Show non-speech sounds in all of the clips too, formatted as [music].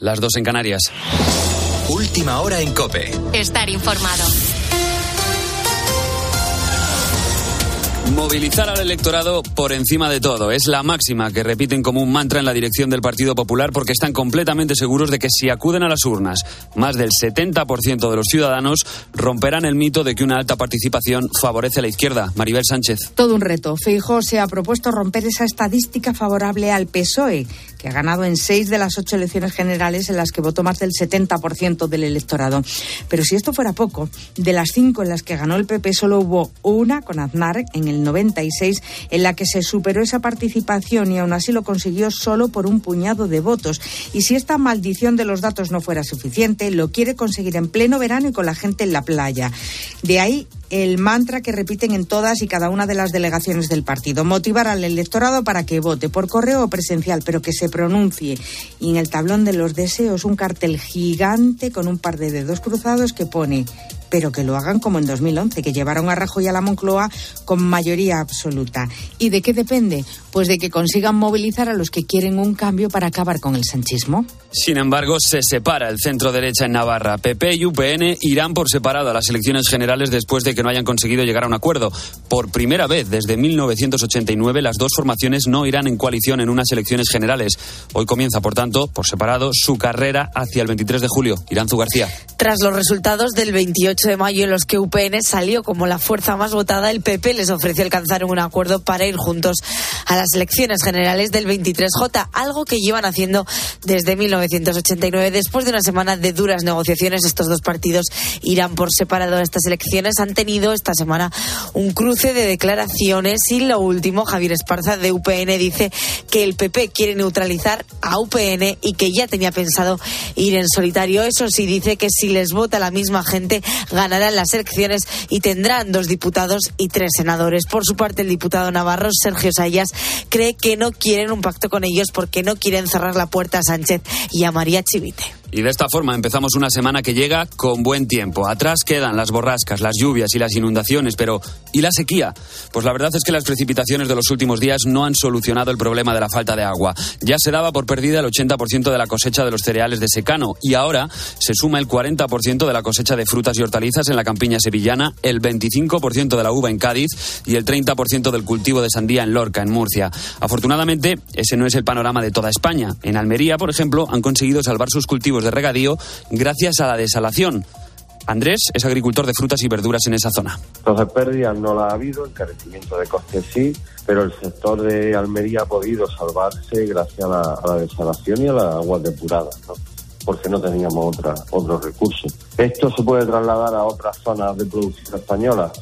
las dos en Canarias. Última hora en Cope. Estar informado. Movilizar al electorado por encima de todo. Es la máxima que repiten como un mantra en la dirección del Partido Popular porque están completamente seguros de que si acuden a las urnas, más del 70% de los ciudadanos romperán el mito de que una alta participación favorece a la izquierda. Maribel Sánchez. Todo un reto. Feijóo se ha propuesto romper esa estadística favorable al PSOE, que ha ganado en seis de las ocho elecciones generales en las que votó más del 70% del electorado. Pero si esto fuera poco, de las cinco en las que ganó el PP solo hubo una con Aznar en el 96 en la que se superó esa participación y aún así lo consiguió solo por un puñado de votos. Y si esta maldición de los datos no fuera suficiente, lo quiere conseguir en pleno verano y con la gente en la playa. De ahí el mantra que repiten en todas y cada una de las delegaciones del partido. Motivar al electorado para que vote por correo o presencial, pero que se pronuncie. Y en el tablón de los deseos un cartel gigante con un par de dedos cruzados que pone pero que lo hagan como en 2011, que llevaron a Rajoy a la Moncloa con mayoría absoluta. ¿Y de qué depende? Pues de que consigan movilizar a los que quieren un cambio para acabar con el sanchismo. Sin embargo, se separa el centro derecha en Navarra. PP y UPN irán por separado a las elecciones generales después de que no hayan conseguido llegar a un acuerdo. Por primera vez desde 1989, las dos formaciones no irán en coalición en unas elecciones generales. Hoy comienza, por tanto, por separado, su carrera hacia el 23 de julio. Iranzu García. Tras los resultados del 28 de mayo en los que UPN salió como la fuerza más votada, el PP les ofreció alcanzar un acuerdo para ir juntos a las elecciones generales del 23J, algo que llevan haciendo desde 1989. Después de una semana de duras negociaciones, estos dos partidos irán por separado a estas elecciones. Han tenido esta semana un cruce de declaraciones y lo último, Javier Esparza de UPN dice que el PP quiere neutralizar a UPN y que ya tenía pensado ir en solitario. Eso sí, dice que si les vota la misma gente, ganarán las elecciones y tendrán dos diputados y tres senadores. Por su parte, el diputado navarro, Sergio Sayas, cree que no quieren un pacto con ellos porque no quieren cerrar la puerta a Sánchez y a María Chivite. Y de esta forma empezamos una semana que llega con buen tiempo. Atrás quedan las borrascas, las lluvias y las inundaciones, pero ¿y la sequía? Pues la verdad es que las precipitaciones de los últimos días no han solucionado el problema de la falta de agua. Ya se daba por perdida el 80% de la cosecha de los cereales de secano y ahora se suma el 40% de la cosecha de frutas y hortalizas en la campiña sevillana, el 25% de la uva en Cádiz y el 30% del cultivo de sandía en Lorca, en Murcia. Afortunadamente, ese no es el panorama de toda España. En Almería, por ejemplo, han conseguido salvar sus cultivos de regadío gracias a la desalación. Andrés es agricultor de frutas y verduras en esa zona. Entonces pérdidas no la ha habido, encarecimiento de costes sí, pero el sector de Almería ha podido salvarse gracias a la, a la desalación y a las aguas depuradas, ¿no? porque no teníamos otra, otros recursos. ¿Esto se puede trasladar a otras zonas de producción española?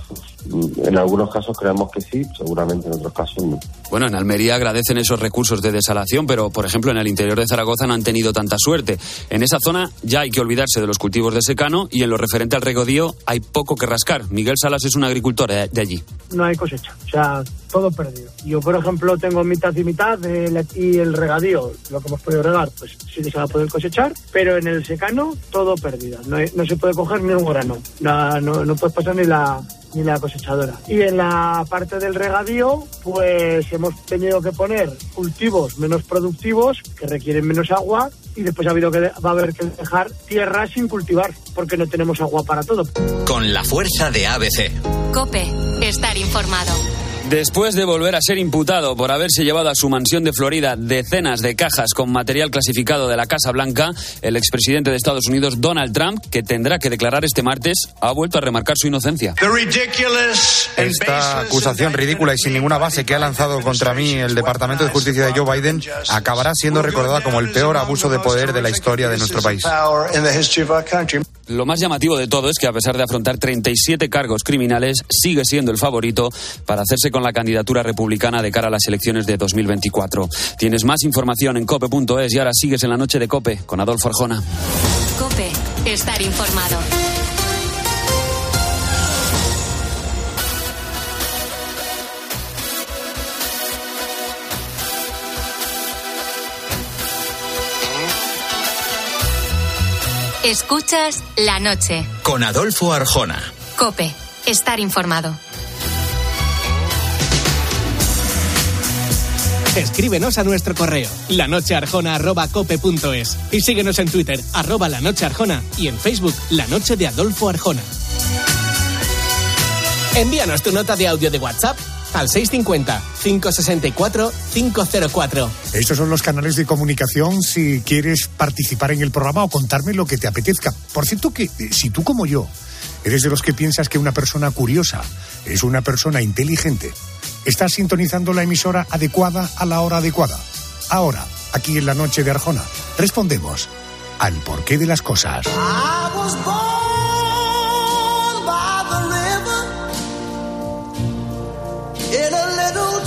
En algunos casos creemos que sí, seguramente en otros casos no. Bueno, en Almería agradecen esos recursos de desalación, pero por ejemplo en el interior de Zaragoza no han tenido tanta suerte. En esa zona ya hay que olvidarse de los cultivos de secano y en lo referente al regodío hay poco que rascar. Miguel Salas es un agricultor de allí. no hay cosecha, o sea, todo perdido. Yo, por ejemplo, tengo mitad y mitad de- y el regadío, lo que hemos podido regar, pues sí que se va a poder cosechar, pero en el secano todo perdido. No, hay- no se puede coger ni un grano, no, no, no puedes pasar ni la ni la cosechadora. Y en la parte del regadío, pues hemos tenido que poner cultivos menos productivos que requieren menos agua y después ha habido que va a haber que dejar tierra sin cultivar porque no tenemos agua para todo. Con la fuerza de ABC. Cope, estar informado. Después de volver a ser imputado por haberse llevado a su mansión de Florida decenas de cajas con material clasificado de la Casa Blanca, el expresidente de Estados Unidos, Donald Trump, que tendrá que declarar este martes, ha vuelto a remarcar su inocencia. Esta acusación ridícula y sin ninguna base que ha lanzado contra mí el Departamento de Justicia de Joe Biden acabará siendo recordada como el peor abuso de poder de la historia de nuestro país. Lo más llamativo de todo es que a pesar de afrontar 37 cargos criminales, sigue siendo el favorito para hacerse con la candidatura republicana de cara a las elecciones de 2024. Tienes más información en cope.es y ahora sigues en la noche de Cope con Adolfo Arjona. Cope, estar informado. Escuchas la noche. Con Adolfo Arjona. Cope, estar informado. Escríbenos a nuestro correo lanochearjona.cope.es y síguenos en Twitter, arroba la noche arjona y en Facebook, La Noche de Adolfo Arjona. Envíanos tu nota de audio de WhatsApp al 650-564-504. Estos son los canales de comunicación si quieres participar en el programa o contarme lo que te apetezca. Por cierto que eh, si tú como yo eres de los que piensas que una persona curiosa es una persona inteligente, estás sintonizando la emisora adecuada a la hora adecuada. Ahora, aquí en la noche de Arjona, respondemos al porqué de las cosas. in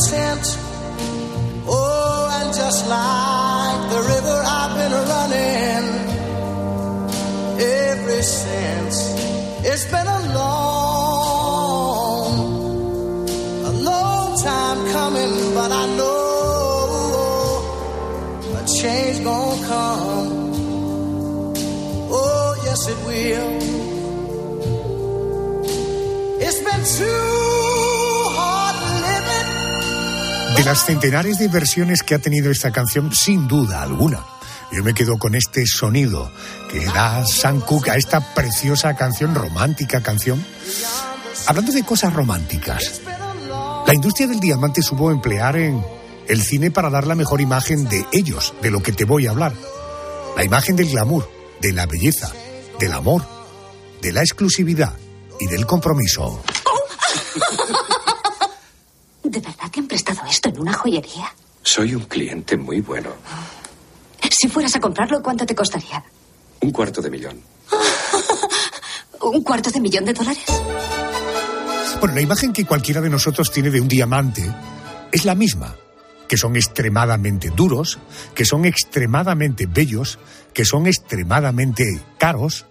tent. Oh, and just like the river, I've been running ever since. It's been a long, De las centenares de versiones que ha tenido esta canción, sin duda alguna, yo me quedo con este sonido que da Sam Cooke a esta preciosa canción, romántica canción. Hablando de cosas románticas, la industria del diamante supo emplear en el cine para dar la mejor imagen de ellos, de lo que te voy a hablar. La imagen del glamour, de la belleza, del amor, de la exclusividad y del compromiso. [laughs] ¿De verdad te han prestado esto en una joyería? Soy un cliente muy bueno. Si fueras a comprarlo, ¿cuánto te costaría? Un cuarto de millón. [laughs] ¿Un cuarto de millón de dólares? Bueno, la imagen que cualquiera de nosotros tiene de un diamante es la misma, que son extremadamente duros, que son extremadamente bellos, que son extremadamente caros.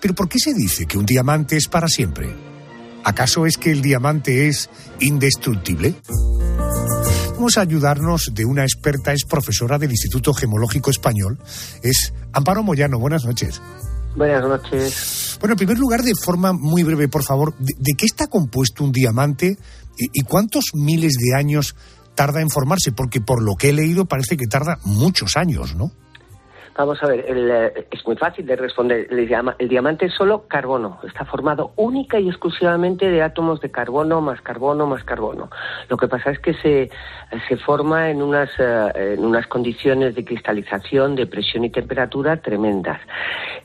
Pero ¿por qué se dice que un diamante es para siempre? ¿Acaso es que el diamante es indestructible? Vamos a ayudarnos de una experta, es profesora del Instituto Gemológico Español, es Amparo Moyano. Buenas noches. Buenas noches. Bueno, en primer lugar, de forma muy breve, por favor, ¿de, de qué está compuesto un diamante y, y cuántos miles de años tarda en formarse? Porque por lo que he leído parece que tarda muchos años, ¿no? Vamos a ver, el, eh, es muy fácil de responder. El, el diamante es solo carbono. Está formado única y exclusivamente de átomos de carbono más carbono más carbono. Lo que pasa es que se, se forma en unas, eh, en unas condiciones de cristalización, de presión y temperatura tremendas.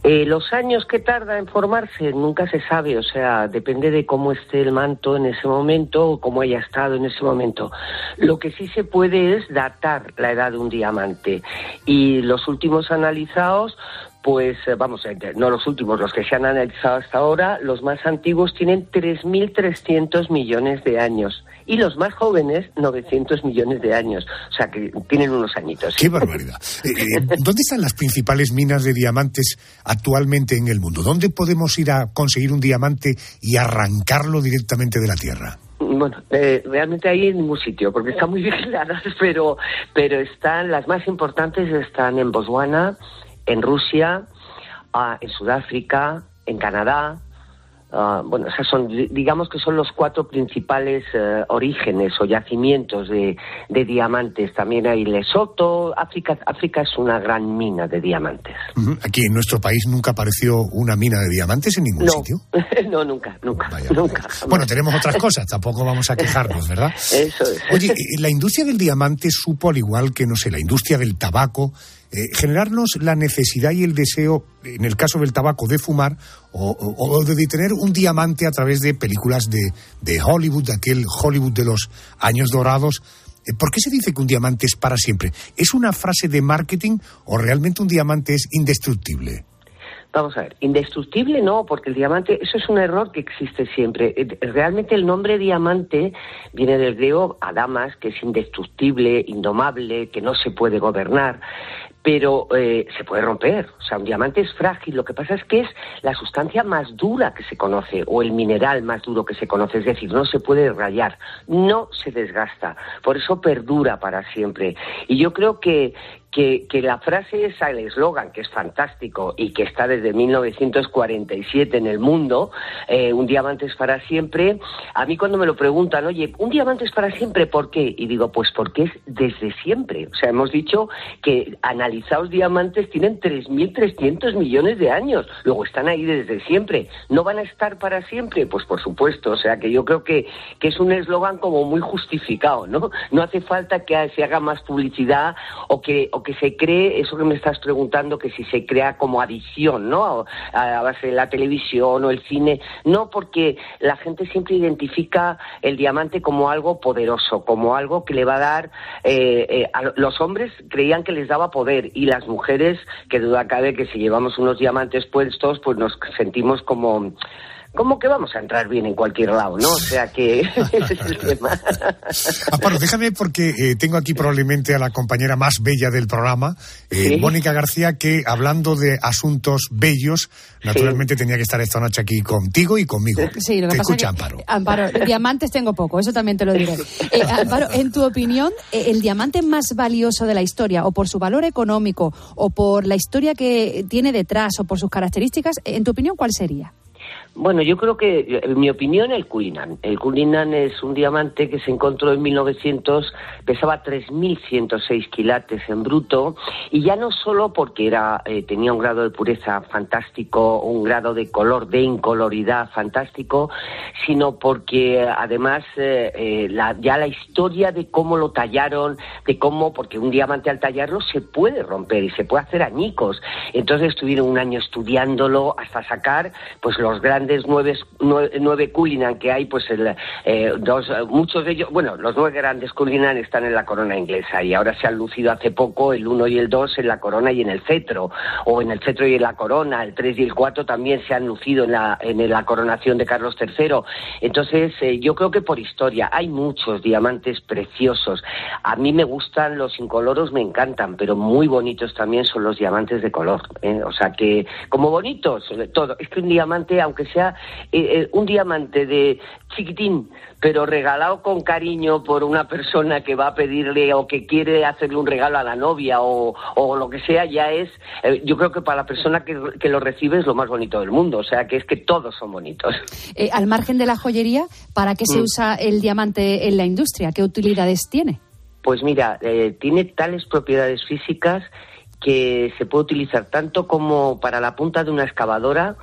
Eh, los años que tarda en formarse nunca se sabe, o sea, depende de cómo esté el manto en ese momento o cómo haya estado en ese momento. Lo que sí se puede es datar la edad de un diamante y los últimos analizados pues eh, vamos, eh, no los últimos, los que se han analizado hasta ahora, los más antiguos tienen 3.300 millones de años y los más jóvenes 900 millones de años. O sea que tienen unos añitos. ¡Qué barbaridad! [laughs] Eh, eh, ¿Dónde están las principales minas de diamantes actualmente en el mundo? ¿Dónde podemos ir a conseguir un diamante y arrancarlo directamente de la tierra? Bueno, eh, realmente hay en ningún sitio, porque están muy [laughs] vigiladas, pero, pero están, las más importantes están en Botswana, en Rusia, ah, en Sudáfrica, en Canadá. Ah, bueno, son, di- digamos que son los cuatro principales eh, orígenes o yacimientos de, de diamantes. También hay Lesoto. África, África es una gran mina de diamantes. Aquí en nuestro país nunca apareció una mina de diamantes en ningún No, sitio. [laughs] no, nunca, nunca, nunca. Bueno, tenemos otras cosas, tampoco vamos a quejarnos, ¿verdad? [laughs] Eso es. Oye, la industria del diamante supo, al igual que, no sé, la industria del tabaco, eh, generarnos la necesidad y el deseo, en el caso del tabaco, de fumar o, o- o de tener un diamante a través de películas de, de Hollywood, de aquel Hollywood de los años dorados. Eh, ¿Por qué se dice que un diamante es para siempre? ¿Es una frase de marketing o realmente un diamante es indestructible? Vamos a ver, indestructible no, porque el diamante, eso es un error que existe siempre. Eh, Realmente el nombre diamante viene del griego adamas, que es indestructible, indomable, que no se puede gobernar, pero eh, se puede romper. O sea, un diamante es frágil. Lo que pasa es que es la sustancia más dura que se conoce, o el mineral más duro que se conoce, es decir, no se puede rayar, no se desgasta. Por eso perdura para siempre. Y yo creo que que, que la frase esa, el eslogan, que es fantástico y que está desde 1947 en el mundo, eh, un diamante es para siempre, a mí cuando me lo preguntan, oye, un diamante es para siempre, ¿por qué? Y digo, pues porque es desde siempre. O sea, hemos dicho que analizados diamantes tienen 3.300 millones de años, luego están ahí desde siempre. ¿No van a estar para siempre? Pues por supuesto, o sea que yo creo que, que es un eslogan como muy justificado, ¿no? No hace falta que se haga más publicidad o que, o que se cree, eso que me estás preguntando, que si se crea como adicción, ¿no? A, base de la televisión o el cine. No, porque la gente siempre identifica el diamante como algo poderoso, como algo que le va a dar. Eh, eh, a los hombres creían que les daba poder y las mujeres, que duda cabe que si llevamos unos diamantes puestos, pues nos sentimos como ¿Cómo que vamos a entrar bien en cualquier lado, ¿no? O sea que [laughs] ese es el tema. [laughs] Amparo, déjame porque eh, tengo aquí probablemente a la compañera más bella del programa, eh, Mónica García, que hablando de asuntos bellos, naturalmente tenía que estar esta noche aquí contigo y conmigo. [laughs] Sí, lo que te pasa escucha, es que, Amparo. Amparo, diamantes tengo poco, eso también te lo diré. Eh, Amparo, en tu opinión, eh, el diamante más valioso de la historia, o por su valor económico, o por la historia que tiene detrás, o por sus características, en tu opinión, ¿cuál sería? Bueno, yo creo que, en mi opinión, el Cullinan. El Cullinan es un diamante que se encontró en 1900, pesaba 3.106 quilates en bruto, y ya no solo porque era, eh, tenía un grado de pureza fantástico, un grado de color, de incoloridad fantástico, sino porque además eh, eh, la, ya la historia de cómo lo tallaron, de cómo, porque un diamante al tallarlo se puede romper y se puede hacer añicos. Entonces estuvieron un año estudiándolo hasta sacar pues los grandes nueve, nueve, nueve Cullinan que hay, pues el, eh, dos, muchos de ellos, bueno, los nueve grandes Cullinan están en la corona inglesa y ahora se han lucido hace poco el uno y el dos en la corona y en el cetro, o en el cetro y en la corona, el tres y el cuatro también se han lucido en la, en la coronación de Carlos III. Entonces, eh, yo creo que por historia hay muchos diamantes preciosos. A mí me gustan los incoloros, me encantan, pero muy bonitos también son los diamantes de color. ¿eh? O sea que, como bonitos, todo. Es que un diamante, aunque sea eh, eh, un diamante de chiquitín, pero regalado con cariño por una persona que va a pedirle o que quiere hacerle un regalo a la novia o, o lo que sea, ya es, eh, yo creo que para la persona que, que, lo recibe es lo más bonito del mundo. O sea, que es que todos son bonitos. Eh, al margen de la joyería, ¿para qué se Mm. usa el diamante en la industria? ¿Qué utilidades tiene? Pues mira, eh, tiene tales propiedades físicas que se puede utilizar tanto como para la punta de una excavadora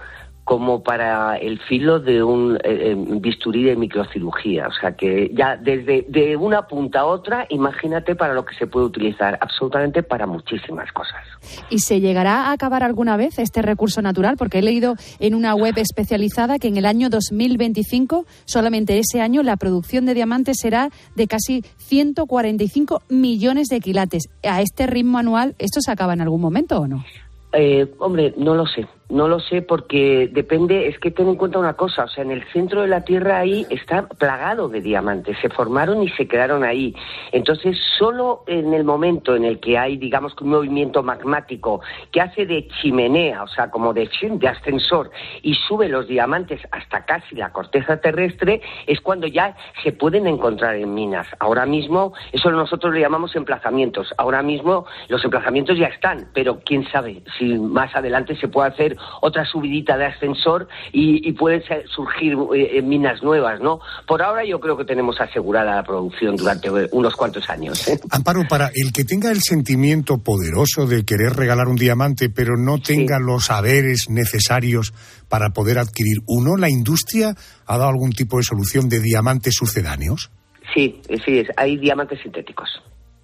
como para el filo de un eh, eh, bisturí de microcirugía. O sea que ya desde de una punta a otra, imagínate para lo que se puede utilizar, absolutamente para muchísimas cosas. ¿Y se llegará a acabar alguna vez este recurso natural? Porque he leído en una web especializada que en el año 2025, solamente ese año, la producción de diamantes será de casi 145 millones de quilates. A este ritmo anual, ¿esto se acaba en algún momento o no? Eh, hombre, no lo sé. No lo sé porque depende, es que ten en cuenta una cosa, o sea, en el centro de la Tierra ahí está plagado de diamantes, se formaron y se quedaron ahí. Entonces, solo en el momento en el que hay, digamos, un movimiento magmático que hace de chimenea, o sea, como de, de ascensor, y sube los diamantes hasta casi la corteza terrestre, es cuando ya se pueden encontrar en minas. Ahora mismo, eso nosotros le llamamos emplazamientos. Ahora mismo los emplazamientos ya están, pero quién sabe si más adelante se puede hacer otra subidita de ascensor y, y pueden surgir eh, minas nuevas, ¿no? Por ahora yo creo que tenemos asegurada la producción durante eh, unos cuantos años. ¿eh? Amparo, para el que tenga el sentimiento poderoso de querer regalar un diamante, pero no tenga los saberes necesarios para poder adquirir uno, ¿la industria ha dado algún tipo de solución de diamantes sucedáneos? Sí, eh, sí, es, hay diamantes sintéticos.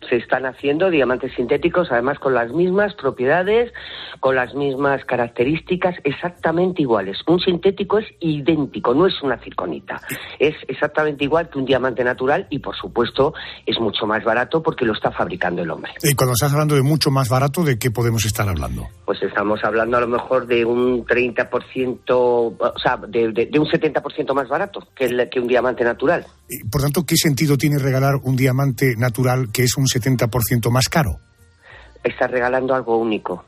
Se están haciendo diamantes sintéticos, además con las mismas propiedades, con las mismas características, exactamente iguales. Un sintético es idéntico, no es una circonita. Es exactamente igual que un diamante natural y, por supuesto, es mucho más barato porque lo está fabricando el hombre. Y cuando estás hablando de mucho más barato, ¿de qué podemos estar hablando? Pues estamos hablando a lo mejor de un 30%, o sea, de, de- de un 70% más barato que, el- que un diamante natural. Y, Por tanto, ¿qué sentido tiene regalar un diamante natural que es un 70% más caro? Estás regalando algo único.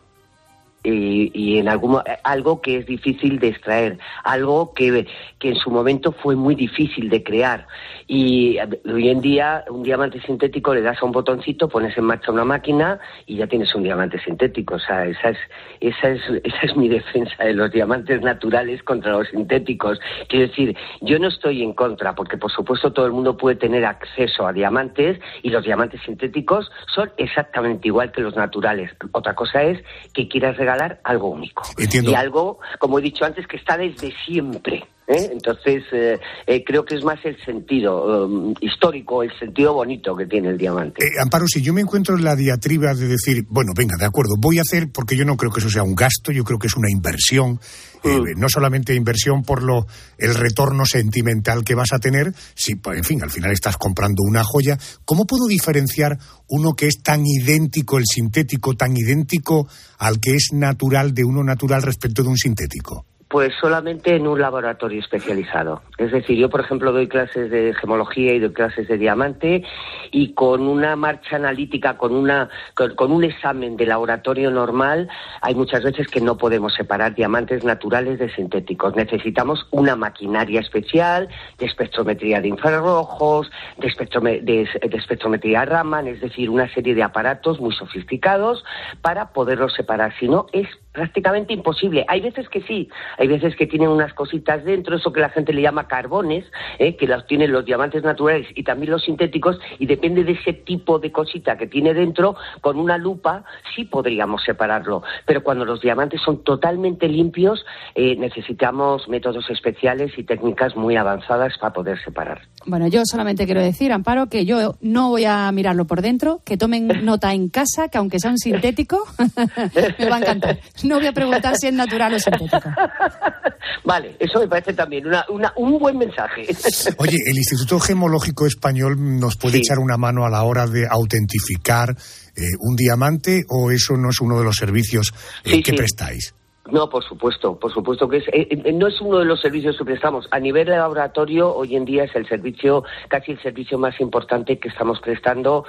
Y, y en algún, algo que es difícil de extraer, algo que, que en su momento fue muy difícil de crear. Y eh, hoy en día un diamante sintético le das a un botoncito, pones en marcha una máquina y ya tienes un diamante sintético. O sea, esa es, esa es, esa es mi [laughs] defensa de los diamantes naturales contra los sintéticos. Quiero decir, yo no estoy en contra, porque por supuesto todo el mundo puede tener acceso a diamantes y los diamantes sintéticos son exactamente igual que los naturales. Otra cosa es que quieras regalar algo único. Entiendo. Y algo, como he dicho antes, que está desde siempre. ¿Eh? Entonces, eh, eh, creo que es más el sentido um, histórico, el sentido bonito que tiene el diamante. Eh, Amparo, si yo me encuentro en la diatriba de decir, bueno, venga, de acuerdo, voy a hacer, porque yo no creo que eso sea un gasto, yo creo que es una inversión, eh, no solamente inversión por lo el retorno sentimental que vas a tener, si, pues, en fin, al final estás comprando una joya. ¿Cómo puedo diferenciar uno que es tan idéntico, el sintético, tan idéntico al que es natural de uno natural respecto de un sintético? Pues solamente en un laboratorio especializado. Es decir, yo, por ejemplo, doy clases de gemología y doy clases de diamante y con una marcha analítica, con, una, con, un examen de laboratorio normal, hay muchas veces que no podemos separar diamantes naturales de sintéticos. Necesitamos una maquinaria especial de espectrometría de infrarrojos, de, espectrome- de, de espectrometría Raman, es decir, una serie de aparatos muy sofisticados para poderlos separar. Si no, es prácticamente imposible. Hay veces que sí, hay veces que tienen unas cositas dentro, eso que la gente le llama carbones, ¿eh? que los tienen los diamantes naturales y también los sintéticos, y depende de ese tipo de cosita que tiene dentro, con una lupa sí podríamos separarlo. Pero cuando los diamantes son totalmente limpios, eh, necesitamos métodos especiales y técnicas muy avanzadas para poder separar. Bueno, yo solamente quiero decir, Amparo, que yo no voy a mirarlo por dentro, que tomen nota en casa, que aunque sea un sintético, [laughs] me va a encantar. [laughs] No voy a preguntar si es natural o sintético. [laughs] Vale, eso me parece también una, una- un buen mensaje. [laughs] Oye, el Instituto Gemológico Español nos puede echar una mano a la hora de autentificar eh, un diamante o eso no es uno de los servicios eh, Sí, que sí. prestáis. No, por supuesto, por supuesto que es, eh, eh, no es uno de los servicios que prestamos. A nivel de laboratorio, hoy en día es el servicio, casi el servicio más importante que estamos prestando,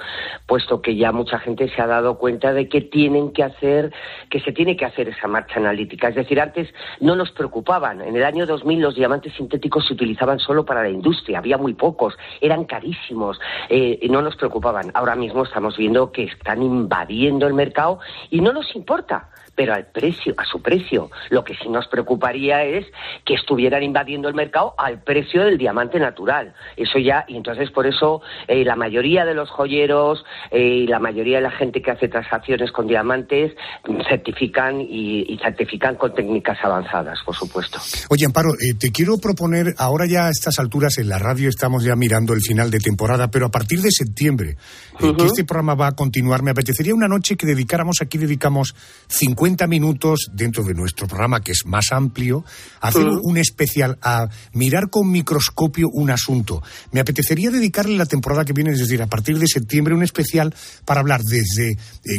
puesto que ya mucha gente se ha dado cuenta de que tienen que hacer, que se tiene que hacer esa marcha analítica. Es decir, antes no nos preocupaban. En el año 2000 los diamantes sintéticos se utilizaban solo para la industria, había muy pocos, eran carísimos, eh, no nos preocupaban. Ahora mismo estamos viendo que están invadiendo el mercado y no nos importa pero al precio, a su precio. Lo que sí nos preocuparía es que estuvieran invadiendo el mercado al precio del diamante natural. Eso ya, y entonces por eso eh, la mayoría de los joyeros eh, y la mayoría de la gente que hace transacciones con diamantes mm, certifican y, y certifican con técnicas avanzadas, por supuesto. Oye, Amparo, eh, te quiero proponer, ahora ya a estas alturas en la radio estamos ya mirando el final de temporada, pero a partir de septiembre, que este programa va a continuar, me apetecería una noche que dedicáramos, aquí dedicamos 50 minutos dentro de nuestro programa, que es más amplio, hacer Ujú. un especial, a mirar con microscopio un asunto. Me apetecería dedicarle la temporada que viene, es decir, a partir de septiembre, un especial para hablar desde eh,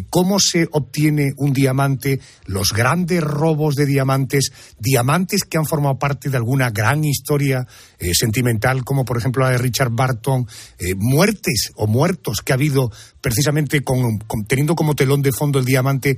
cómo se obtiene un diamante, los grandes robos de diamantes, diamantes que han formado parte de alguna gran historia eh, sentimental, como por ejemplo la de Richard Barton, eh, muertes o muertos que ha habido precisamente con, con- teniendo como telón de fondo el diamante.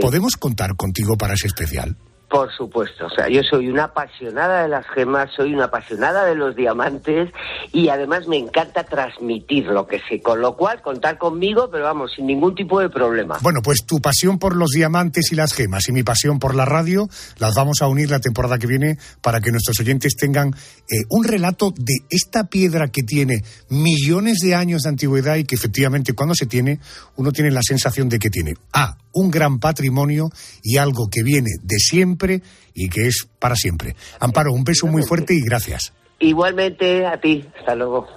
¿Podemos contar contigo para ese especial? Por supuesto, o sea, yo soy una apasionada de las gemas, soy una apasionada de los diamantes y además me encanta transmitir lo que sé, con lo cual contar conmigo, pero vamos, sin ningún tipo de problema. Bueno, pues tu pasión por los diamantes y las gemas y mi pasión por la radio las vamos a unir la temporada que viene para que nuestros oyentes tengan eh, un relato de esta piedra que tiene millones de años de antigüedad y que efectivamente cuando se tiene uno tiene la sensación de que tiene A, un gran patrimonio y algo que viene de siempre y que es para siempre. Amparo, un beso muy fuerte y gracias. Igualmente a ti, hasta luego.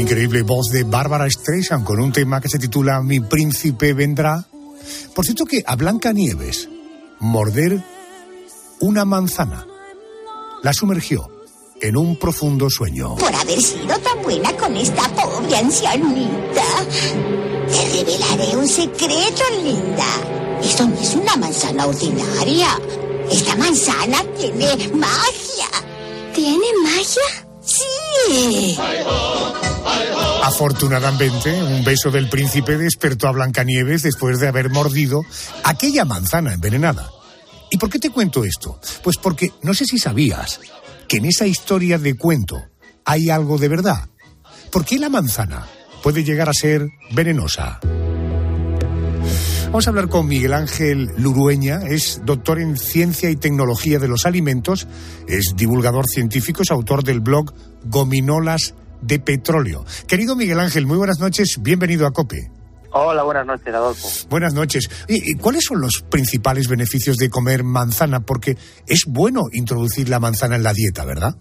Increíble voz de Bárbara Streisand con un tema que se titula Mi príncipe vendrá. Por cierto que a Blanca Nieves, morder una manzana. La sumergió en un profundo sueño. Por haber sido tan buena con esta pobre ancianita. Te revelaré un secreto, linda. Esto no es una manzana ordinaria. Esta manzana tiene magia. ¿Tiene magia? Sí. Afortunadamente, un beso del príncipe despertó a Blancanieves después de haber mordido aquella manzana envenenada. ¿Y por qué te cuento esto? Pues porque no sé si sabías que en esa historia de cuento hay algo de verdad. ¿Por qué la manzana puede llegar a ser venenosa? Vamos a hablar con Miguel Ángel Lurueña, es doctor en Ciencia y Tecnología de los Alimentos, es divulgador científico, es autor del blog Gominolas de Petróleo. Querido Miguel Ángel, muy buenas noches, bienvenido a COPE. Hola, buenas noches, Adolfo. Buenas noches. ¿Y, y cuáles son los principales beneficios de comer manzana? Porque es bueno introducir la manzana en la dieta, ¿verdad?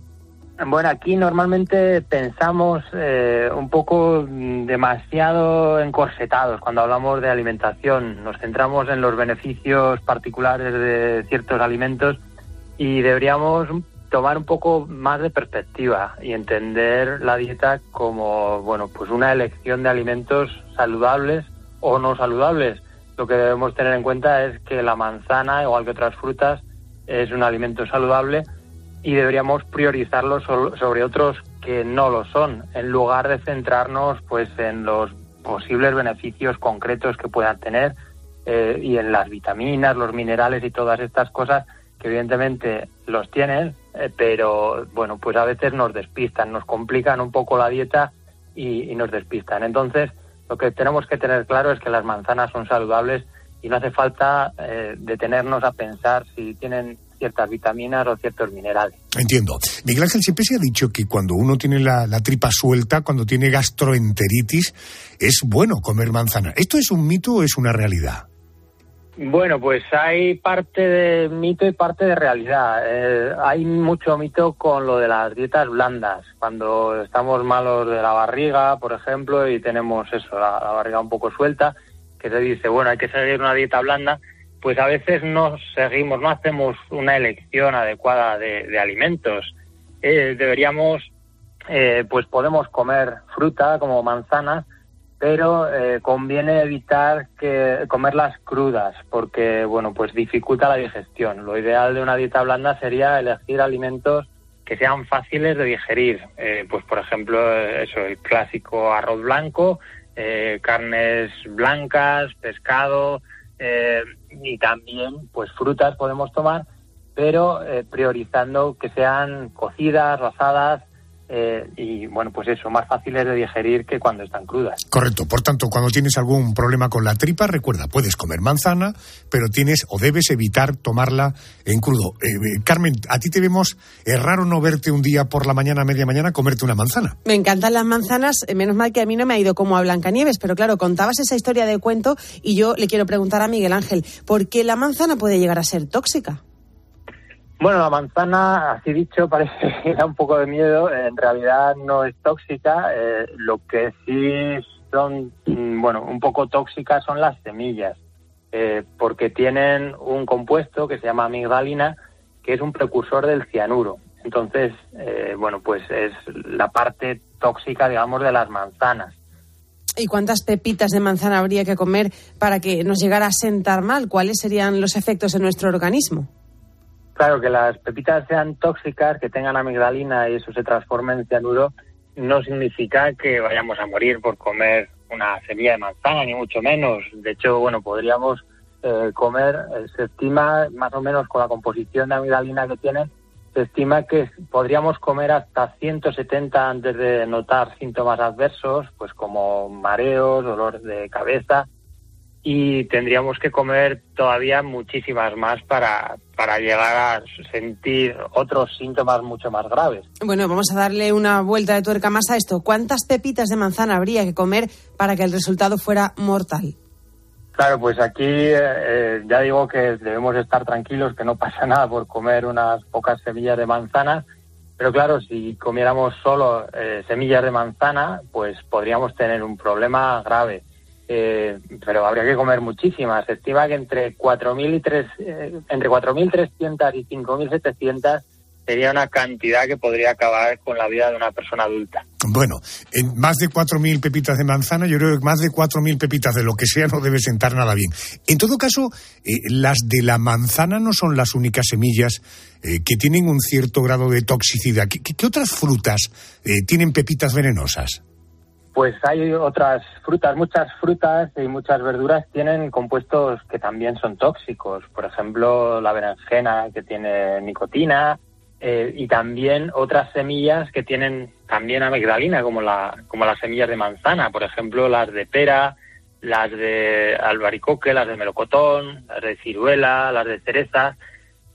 Bueno, aquí normalmente pensamos eh, un poco mm, demasiado encorsetados cuando hablamos de alimentación. Nos centramos en los beneficios particulares de ciertos alimentos y deberíamos tomar un poco más de perspectiva y entender la dieta como, bueno, pues una elección de alimentos saludables o no saludables. Lo que debemos tener en cuenta es que la manzana, igual que otras frutas, es un alimento saludable y deberíamos priorizarlo sobre otros que no lo son, en lugar de centrarnos pues en los posibles beneficios concretos que puedan tener eh, y en las vitaminas, los minerales y todas estas cosas que evidentemente los tienen, eh, pero bueno, pues a veces nos despistan, nos complican un poco la dieta y, y nos despistan. Entonces, lo que tenemos que tener claro es que las manzanas son saludables y no hace falta eh, detenernos a pensar si tienen ciertas vitaminas o ciertos minerales. Entiendo. Miguel Ángel siempre se ha dicho que cuando uno tiene la, la, tripa suelta, cuando tiene gastroenteritis, es bueno comer manzana. ¿Esto es un mito o es una realidad? Bueno, pues hay parte de mito y parte de realidad. Eh, hay mucho mito con lo de las dietas blandas. Cuando estamos malos de la barriga, por ejemplo, y tenemos eso, la, la barriga un poco suelta, que se dice, bueno, hay que seguir una dieta blanda, pues a veces no seguimos, no hacemos una elección adecuada de, alimentos. Eh, deberíamos, eh, pues podemos comer fruta como manzanas, pero eh, conviene evitar que comerlas crudas porque bueno pues dificulta la digestión lo ideal de una dieta blanda sería elegir alimentos que sean fáciles de digerir eh, pues por ejemplo eso el clásico arroz blanco eh, carnes blancas pescado y también pues frutas podemos tomar pero priorizando que sean cocidas asadas eh, y bueno, pues eso, más fáciles de digerir que cuando están crudas. Correcto, por tanto, cuando tienes algún problema con la tripa, recuerda, puedes comer manzana, pero tienes o debes evitar tomarla en crudo. Eh, eh, Carmen, a ti te vemos, es raro no verte un día por la mañana, media mañana, comerte una manzana. Me encantan las manzanas, eh, menos mal que a mí no me ha ido como a Blancanieves, pero claro, contabas esa historia de cuento y yo le quiero preguntar a Miguel Ángel, ¿por qué la manzana puede llegar a ser tóxica? Bueno, la manzana, así dicho, [laughs] parece que da un poco de miedo. En realidad no es tóxica. Eh, lo que sí son, bueno, un poco tóxicas son las semillas, eh, porque tienen un compuesto que se llama amigdalina, que es un precursor del cianuro. Entonces, eh, bueno, pues es la parte tóxica, digamos, de las manzanas. ¿Y cuántas pepitas de manzana habría que comer para que nos llegara a sentar mal? ¿Cuáles serían los efectos en nuestro organismo? Claro, que las pepitas sean tóxicas, que tengan amigdalina y eso se transforme en cianuro, no significa que vayamos a morir por comer una semilla de manzana, ni mucho menos. De hecho, bueno, podríamos eh, comer, eh, se estima más o menos con la composición de amigdalina que tienen, se estima que podríamos comer hasta 170 antes de notar síntomas adversos, pues como mareos, dolor de cabeza, y tendríamos que comer todavía muchísimas más para, para llegar a sentir otros síntomas mucho más graves. Bueno, vamos a darle una vuelta de tuerca más a esto. ¿Cuántas pepitas de manzana habría que comer para que el resultado fuera mortal? Claro, pues aquí eh, ya digo que debemos estar tranquilos, que no pasa nada por comer unas pocas semillas de manzana, pero claro, si comiéramos solo eh, semillas de manzana, pues podríamos tener un problema grave eh, pero habría que comer muchísimas. Se estima que entre 4.000 y 3, eh, entre 4.300 y 5.700 sería una cantidad que podría acabar con la vida de una persona adulta. Bueno, en más de 4.000 pepitas de manzana, yo creo que más de 4.000 pepitas de lo que sea no debe sentar nada bien. En todo caso, eh, las de la manzana no son las únicas semillas eh, que tienen un cierto grado de toxicidad. ¿Qué, otras frutas eh, tienen pepitas venenosas? Pues hay otras frutas, muchas frutas y muchas verduras tienen compuestos que también son tóxicos. Por ejemplo, la berenjena que tiene nicotina, eh, y también otras semillas que tienen también amigdalina, como, la, como las semillas de manzana, por ejemplo, las de pera, las de albaricoque, las de melocotón, las de ciruela, las de cereza.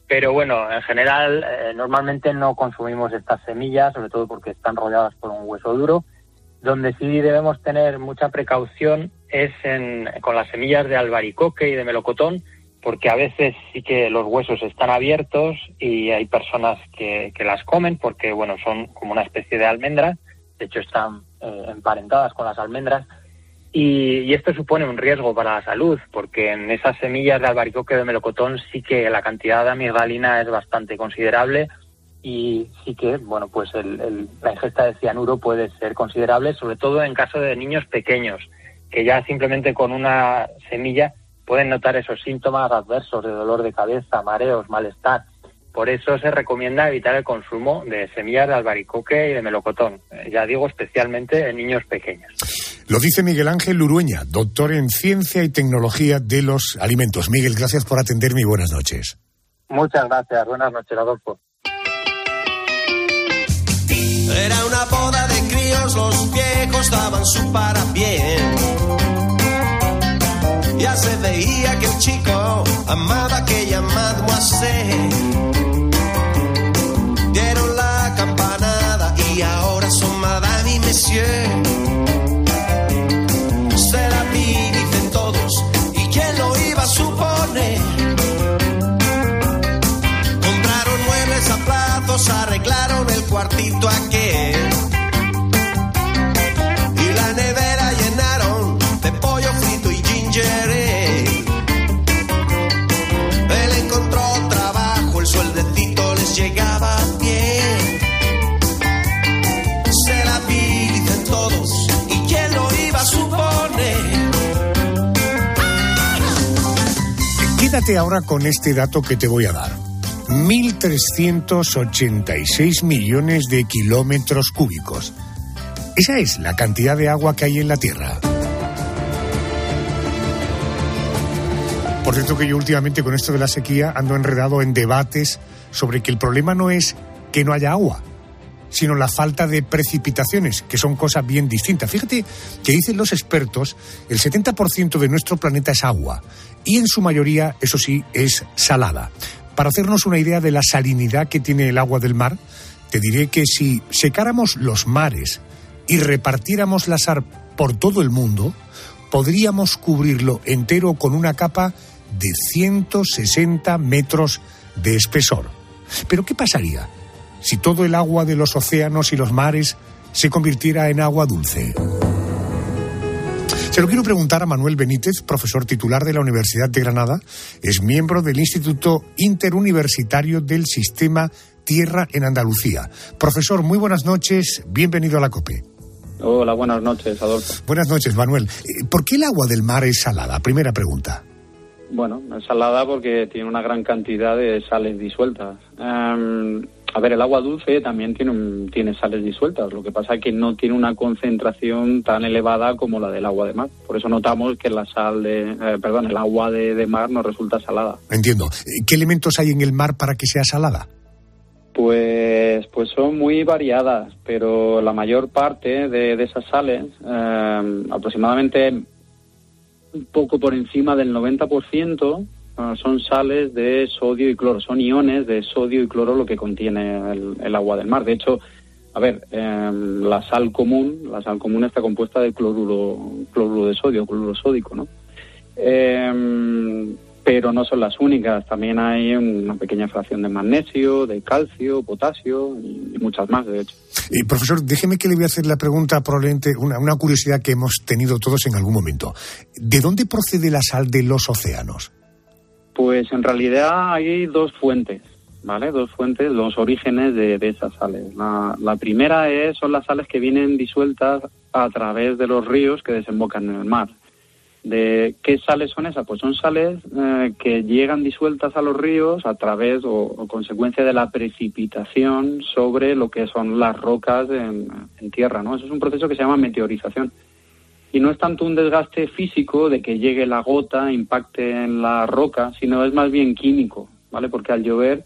Pero bueno, en general, eh, normalmente no consumimos estas semillas, sobre todo porque están rodeadas por un hueso duro. Donde sí debemos tener mucha precaución es en, con las semillas de albaricoque y de melocotón, porque a veces sí que los huesos están abiertos y hay personas que, que las comen porque, bueno, son como una especie de almendras, de hecho están eh, emparentadas con las almendras, y, y, esto supone un riesgo para la salud, porque en esas semillas de albaricoque de melocotón sí que la cantidad de amigdalina es bastante considerable y sí que, bueno, pues el, el, la ingesta de cianuro puede ser considerable, sobre todo en caso de niños pequeños, que ya simplemente con una semilla pueden notar esos síntomas adversos de dolor de cabeza, mareos, malestar. Por eso se recomienda evitar el consumo de semillas de albaricoque y de melocotón, eh, ya digo especialmente en niños pequeños. Lo dice Miguel Ángel Urueña, doctor en Ciencia y Tecnología de los Alimentos. Miguel, gracias por atenderme y buenas noches. Muchas gracias. Buenas noches, Adolfo. Los viejos daban su para bien. Ya se veía que el chico amaba aquella mademoiselle. Dieron la campanada y ahora son madame y monsieur. Se la dicen todos, y quién lo iba a suponer. Compraron muebles a plazos, arreglaron el cuartito aquel. Ahora con este dato que te voy a dar. 1.386 millones de kilómetros cúbicos. Esa es la cantidad de agua que hay en la Tierra. Por cierto que yo últimamente con esto de la sequía ando enredado en debates sobre que el problema no es que no haya agua, sino la falta de precipitaciones, que son cosas bien distintas. Fíjate que dicen los expertos, el 70% de nuestro planeta es agua y en su mayoría, eso sí, es salada. Para hacernos una idea de la salinidad que tiene el agua del mar, te diré que si secáramos los mares y repartiéramos la sal por todo el mundo, podríamos cubrirlo entero con una capa de 160 metros de espesor. Pero ¿qué pasaría si todo el agua de los océanos y los mares se convirtiera en agua dulce? Se lo quiero preguntar a Manuel Benítez, profesor titular de la Universidad de Granada, es miembro del Instituto Interuniversitario del Sistema Tierra en Andalucía. Profesor, muy buenas noches, bienvenido a la COPE. Hola, buenas noches, Adolfo. Buenas noches, Manuel. Eh, ¿Por qué el agua del mar es salada? Primera pregunta. Bueno, es salada porque tiene una gran cantidad de sales disueltas. Um, a ver, el agua dulce también tiene, un, tiene sales disueltas, lo que pasa es que no tiene una concentración tan elevada como la del agua de mar. Por eso notamos que la sal de, eh, perdón, el agua de, de, mar nos resulta salada. Entiendo. ¿Qué elementos hay en el mar para que sea salada? Pues, pues son muy variadas, pero la mayor parte de, de esas sales, eh, aproximadamente un poco por encima del 90%, son sales de sodio y cloro, son iones de sodio y cloro lo que contiene el, agua del mar. De hecho, a ver, eh, la sal común, la sal común está compuesta de cloruro, cloruro de sodio, cloruro sódico, ¿no? Eh, pero no son las únicas. También hay una pequeña fracción de magnesio, de calcio, potasio y muchas más, de hecho. Y profesor, déjeme que le voy a hacer la pregunta, probablemente una curiosidad que hemos tenido todos en algún momento. ¿De dónde procede la sal de los océanos? Pues en realidad hay dos fuentes, ¿vale? Dos fuentes, dos orígenes de, de esas sales. La, la primera es, son las sales que vienen disueltas a través de los ríos que desembocan en el mar. ¿De qué sales son esas? Pues son sales eh, que llegan disueltas a los ríos a través o, o, consecuencia de la precipitación sobre lo que son las rocas en, en, tierra, ¿no? Eso es un proceso que se llama meteorización. Y no es tanto un desgaste físico de que llegue la gota, impacte en la roca, sino es más bien químico, ¿vale? Porque al llover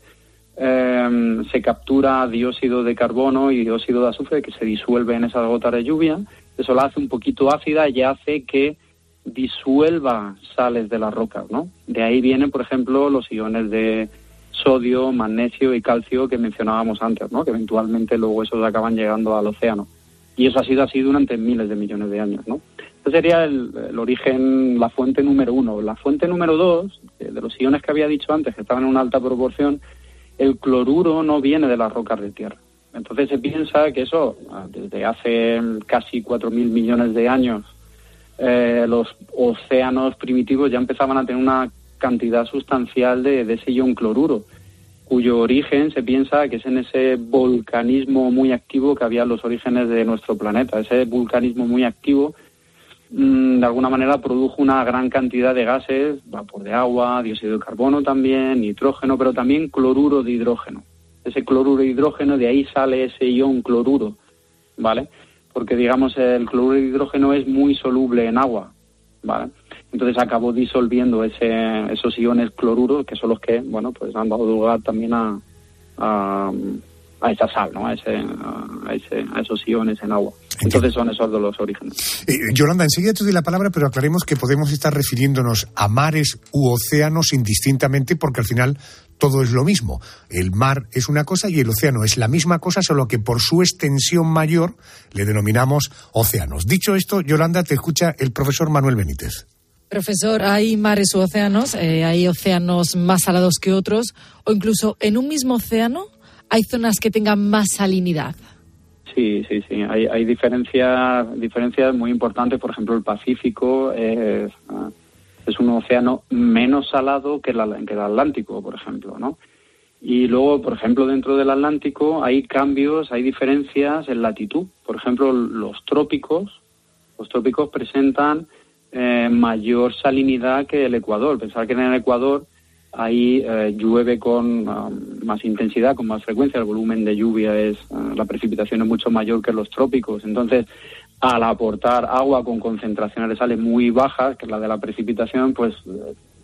eh, se captura dióxido de carbono y dióxido de azufre que se disuelve en esas gotas de lluvia. Eso la hace un poquito ácida y hace que disuelva sales de las rocas, ¿no? De ahí vienen, por ejemplo, los iones de sodio, magnesio y calcio que mencionábamos antes, ¿no? Que eventualmente luego esos acaban llegando al océano. Y eso ha sido así durante miles de millones de años, ¿no? Ese sería el, origen, la fuente número uno. La fuente número dos, de los iones que había dicho antes, que estaban en una alta proporción, el cloruro no viene de las rocas de tierra. Entonces se piensa que eso, desde hace casi 4.000 millones de años, eh, los océanos primitivos ya empezaban a tener una cantidad sustancial de, de, ese ion cloruro, cuyo origen se piensa que es en ese volcanismo muy activo que había en los orígenes de nuestro planeta. Ese volcanismo muy activo, de alguna manera, produjo una gran cantidad de gases, vapor de agua, dióxido de carbono también, nitrógeno, pero también cloruro de hidrógeno. Ese cloruro de hidrógeno, de ahí sale ese ion cloruro, ¿vale? porque digamos el cloruro de hidrógeno es muy soluble en agua, ¿vale? Entonces acabó disolviendo ese, esos iones cloruros que son los que, bueno, pues han dado lugar también a, a, a esa sal, ¿no? A, ese, a, ese, a esos iones en agua. Entonces son esos de los orígenes. Eh, Yolanda, enseguida te doy la palabra, pero aclaremos que podemos estar refiriéndonos a mares u océanos indistintamente porque al final todo es lo mismo. El mar es una cosa y el océano es la misma cosa, solo que por su extensión mayor le denominamos océanos. Dicho esto, Yolanda, te escucha el profesor Manuel Benítez. Profesor, hay mares u océanos, eh, hay océanos más salados que otros, o incluso en un mismo océano hay zonas que tengan más salinidad. Sí, sí, sí. Hay, hay diferencias, diferencias muy importantes. Por ejemplo, el Pacífico es, es un océano menos salado que, que el Atlántico, por ejemplo, ¿no? Y luego, por ejemplo, dentro del Atlántico hay cambios, hay diferencias en latitud. Por ejemplo, los trópicos, los trópicos presentan eh, mayor salinidad que el Ecuador. Pensar que en el Ecuador ahí eh, llueve con uh, más intensidad, con más frecuencia, el volumen de lluvia es, uh, la precipitación es mucho mayor que los trópicos. Entonces, al aportar agua con concentraciones de sales muy bajas, que es la de la precipitación, pues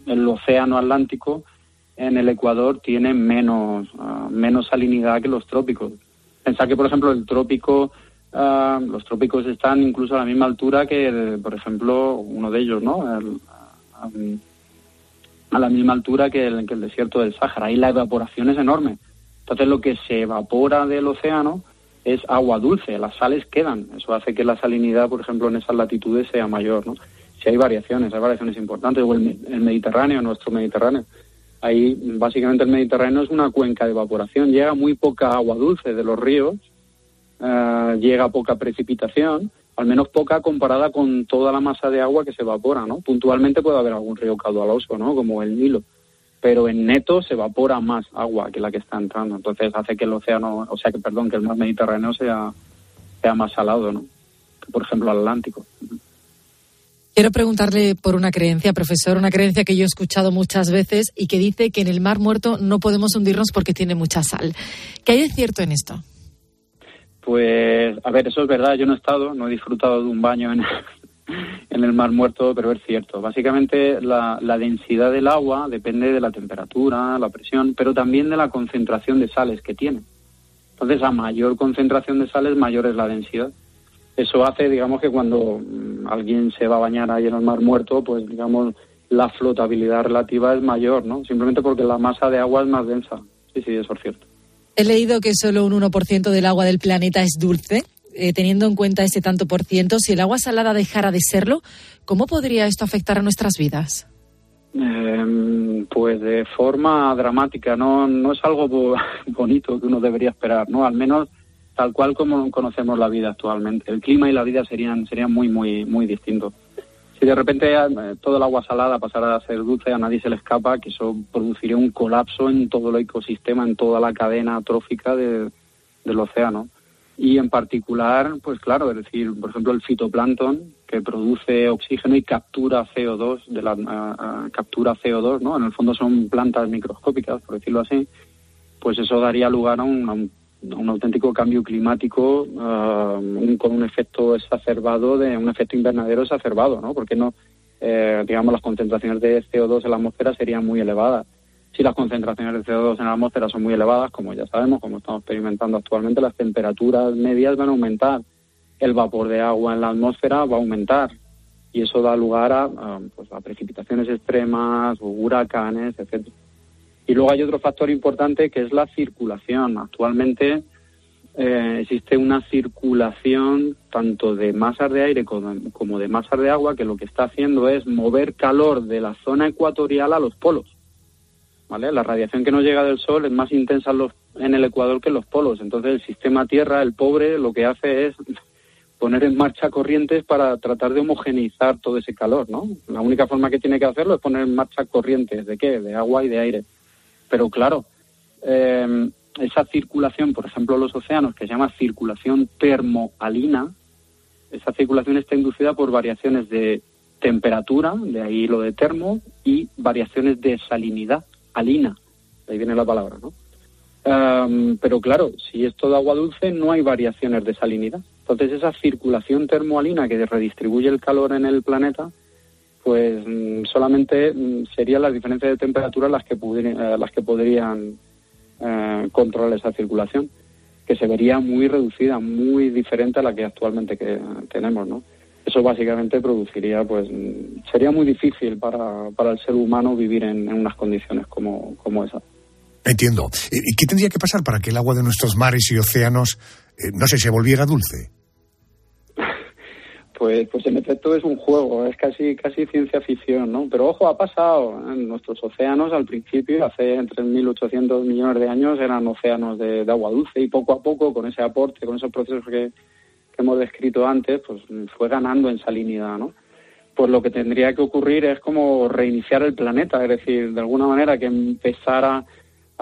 el océano Atlántico en el Ecuador tiene menos, uh, menos salinidad que los trópicos. Pensar que, por ejemplo, el trópico, los trópicos están incluso a la misma altura que, por ejemplo, uno de ellos, ¿no? El, um, a la misma altura que el, que el, desierto del Sáhara. Ahí la evaporación es enorme. Entonces lo que se evapora del océano es agua dulce, las sales quedan. Eso hace que la salinidad, por ejemplo, en esas latitudes sea mayor. ¿no? Si hay variaciones, hay variaciones importantes. O el, el Mediterráneo, nuestro Mediterráneo. Ahí básicamente el Mediterráneo es una cuenca de evaporación. Llega muy poca agua dulce de los ríos, uh, llega poca precipitación al menos poca comparada con toda la masa de agua que se evapora, ¿no? Puntualmente puede haber algún río caudaloso, ¿no? Como el Nilo, pero en neto se evapora más agua que la que está entrando, entonces hace que el océano, o sea que perdón, que el mar Mediterráneo sea sea más salado, ¿no? Que por ejemplo el Atlántico. Quiero preguntarle por una creencia, profesor, una creencia que yo he escuchado muchas veces y que dice que en el mar muerto no podemos hundirnos porque tiene mucha sal. ¿Qué hay de cierto en esto? Pues, a ver, eso es verdad, yo no he estado, no he disfrutado de un baño en, [laughs] en el Mar Muerto, pero es cierto. Básicamente la, la, densidad del agua depende de la temperatura, la presión, pero también de la concentración de sales que tiene. Entonces, a mayor concentración de sales, mayor es la densidad. Eso hace, digamos, que cuando alguien se va a bañar ahí en el Mar Muerto, pues, digamos, la flotabilidad relativa es mayor, ¿no? Simplemente porque la masa de agua es más densa. Sí, sí, eso es cierto. He leído que solo un 1% del agua del planeta es dulce. Eh, teniendo en cuenta ese tanto por ciento, si el agua salada dejara de serlo, ¿cómo podría esto afectar a nuestras vidas? Eh, pues de forma dramática, no, no es algo bo- [laughs] bonito que uno debería esperar, ¿no? Al menos tal cual como conocemos la vida actualmente. El clima y la vida serían, serían muy, muy, muy distintos. Si de repente eh, todo el agua salada pasara a ser dulce, a nadie se le escapa que eso produciría un colapso en todo el ecosistema, en toda la cadena trófica de- del océano. Y en particular, pues claro, es decir, por ejemplo, el fitoplancton, que produce oxígeno y captura CO2, de la, captura CO2, ¿no? En el fondo son plantas microscópicas, por decirlo así, pues eso daría lugar a un, a un- un auténtico cambio climático ah, un- con un efecto exacerbado, de un efecto invernadero exacerbado, ¿no? Porque no, eh, digamos, las concentraciones de CO2 en la atmósfera serían muy elevadas. Si las concentraciones de CO2 en la atmósfera son muy elevadas, como ya sabemos, como estamos experimentando actualmente, las temperaturas medias van a aumentar. El vapor de agua en la atmósfera va a aumentar. Y eso da lugar a, a, pues, a precipitaciones extremas, huracanes, etcétera. Y luego hay otro factor importante que es la circulación. Actualmente eh, existe una circulación tanto de masas de aire como, de masas de agua que lo que está haciendo es mover calor de la zona ecuatorial a los polos. ¿Vale? La radiación que nos llega del Sol es más intensa en, los- en el Ecuador que en los polos. Entonces el sistema Tierra, el pobre, lo que hace es [laughs] poner en marcha corrientes para tratar de homogeneizar todo ese calor, ¿no? La única forma que tiene que hacerlo es poner en marcha corrientes. ¿De qué? De agua y de aire. Pero claro, eh, esa circulación, por ejemplo, los océanos, que se llama circulación termoalina, esa circulación está inducida por variaciones de temperatura, de ahí lo de termo, y variaciones de salinidad, alina, ahí viene la palabra, ¿no? Em, pero claro, si es todo agua dulce, no hay variaciones de salinidad. Entonces, esa circulación termoalina que redistribuye el calor en el planeta, pues mm, solamente mm, serían las diferencias de temperatura las que, pudri- eh, las que podrían eh, controlar esa circulación, que se vería muy reducida, muy diferente a la que actualmente que tenemos, ¿no? Eso básicamente produciría, pues, mm, sería muy difícil para, para el ser humano vivir en, unas condiciones como, como. Entiendo. ¿Y qué tendría que pasar para que el agua de nuestros mares y océanos, eh, no sé, se volviera dulce? Pues, pues en efecto es un juego, es casi casi ciencia ficción, ¿no? Pero ojo, ha pasado. En nuestros océanos al principio, hace 3.800 millones de años, eran océanos de, de agua dulce y poco a poco, con ese aporte, con esos procesos que, que hemos descrito antes, pues fue ganando en salinidad, ¿no? Pues lo que tendría que ocurrir es como reiniciar el planeta, es decir, de alguna manera que empezara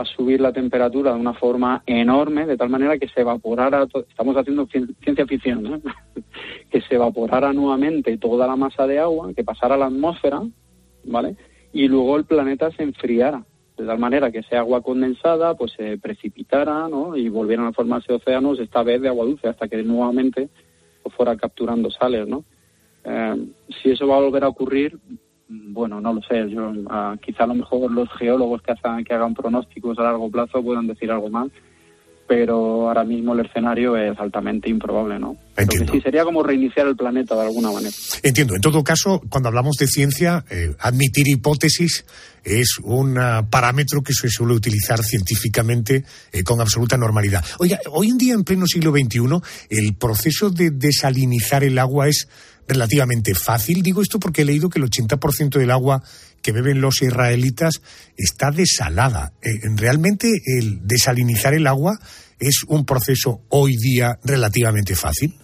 a subir la temperatura de una forma enorme, de tal manera que se evaporara, estamos haciendo cien- ciencia ficción, ¿eh? [laughs] que se evaporara nuevamente toda la masa de agua, que pasara a la atmósfera, ¿vale? Y luego el planeta se enfriara, de tal manera que esa agua condensada pues se precipitara, ¿no? Y volvieran a formarse océanos, esta vez de agua dulce, hasta que nuevamente pues, fuera capturando sales, ¿no? Eh, si eso va a volver a ocurrir, bueno, no lo sé. Yo, ah, quizá a lo mejor los geólogos que, hagan, que hagan pronósticos a largo plazo puedan decir algo más, pero ahora mismo el escenario es altamente improbable, ¿no? Que sí sería como reiniciar el planeta de alguna manera. Entiendo. En todo caso, cuando hablamos de ciencia, eh, admitir hipótesis es un ah, parámetro que se suele utilizar científicamente eh, con absoluta normalidad. Oiga, hoy en día, en pleno siglo XXI, el proceso de desalinizar el agua es relativamente fácil. Digo esto porque he leído que el 80% del agua que beben los israelitas está desalada. Eh, realmente el desalinizar el agua es un proceso hoy día relativamente fácil.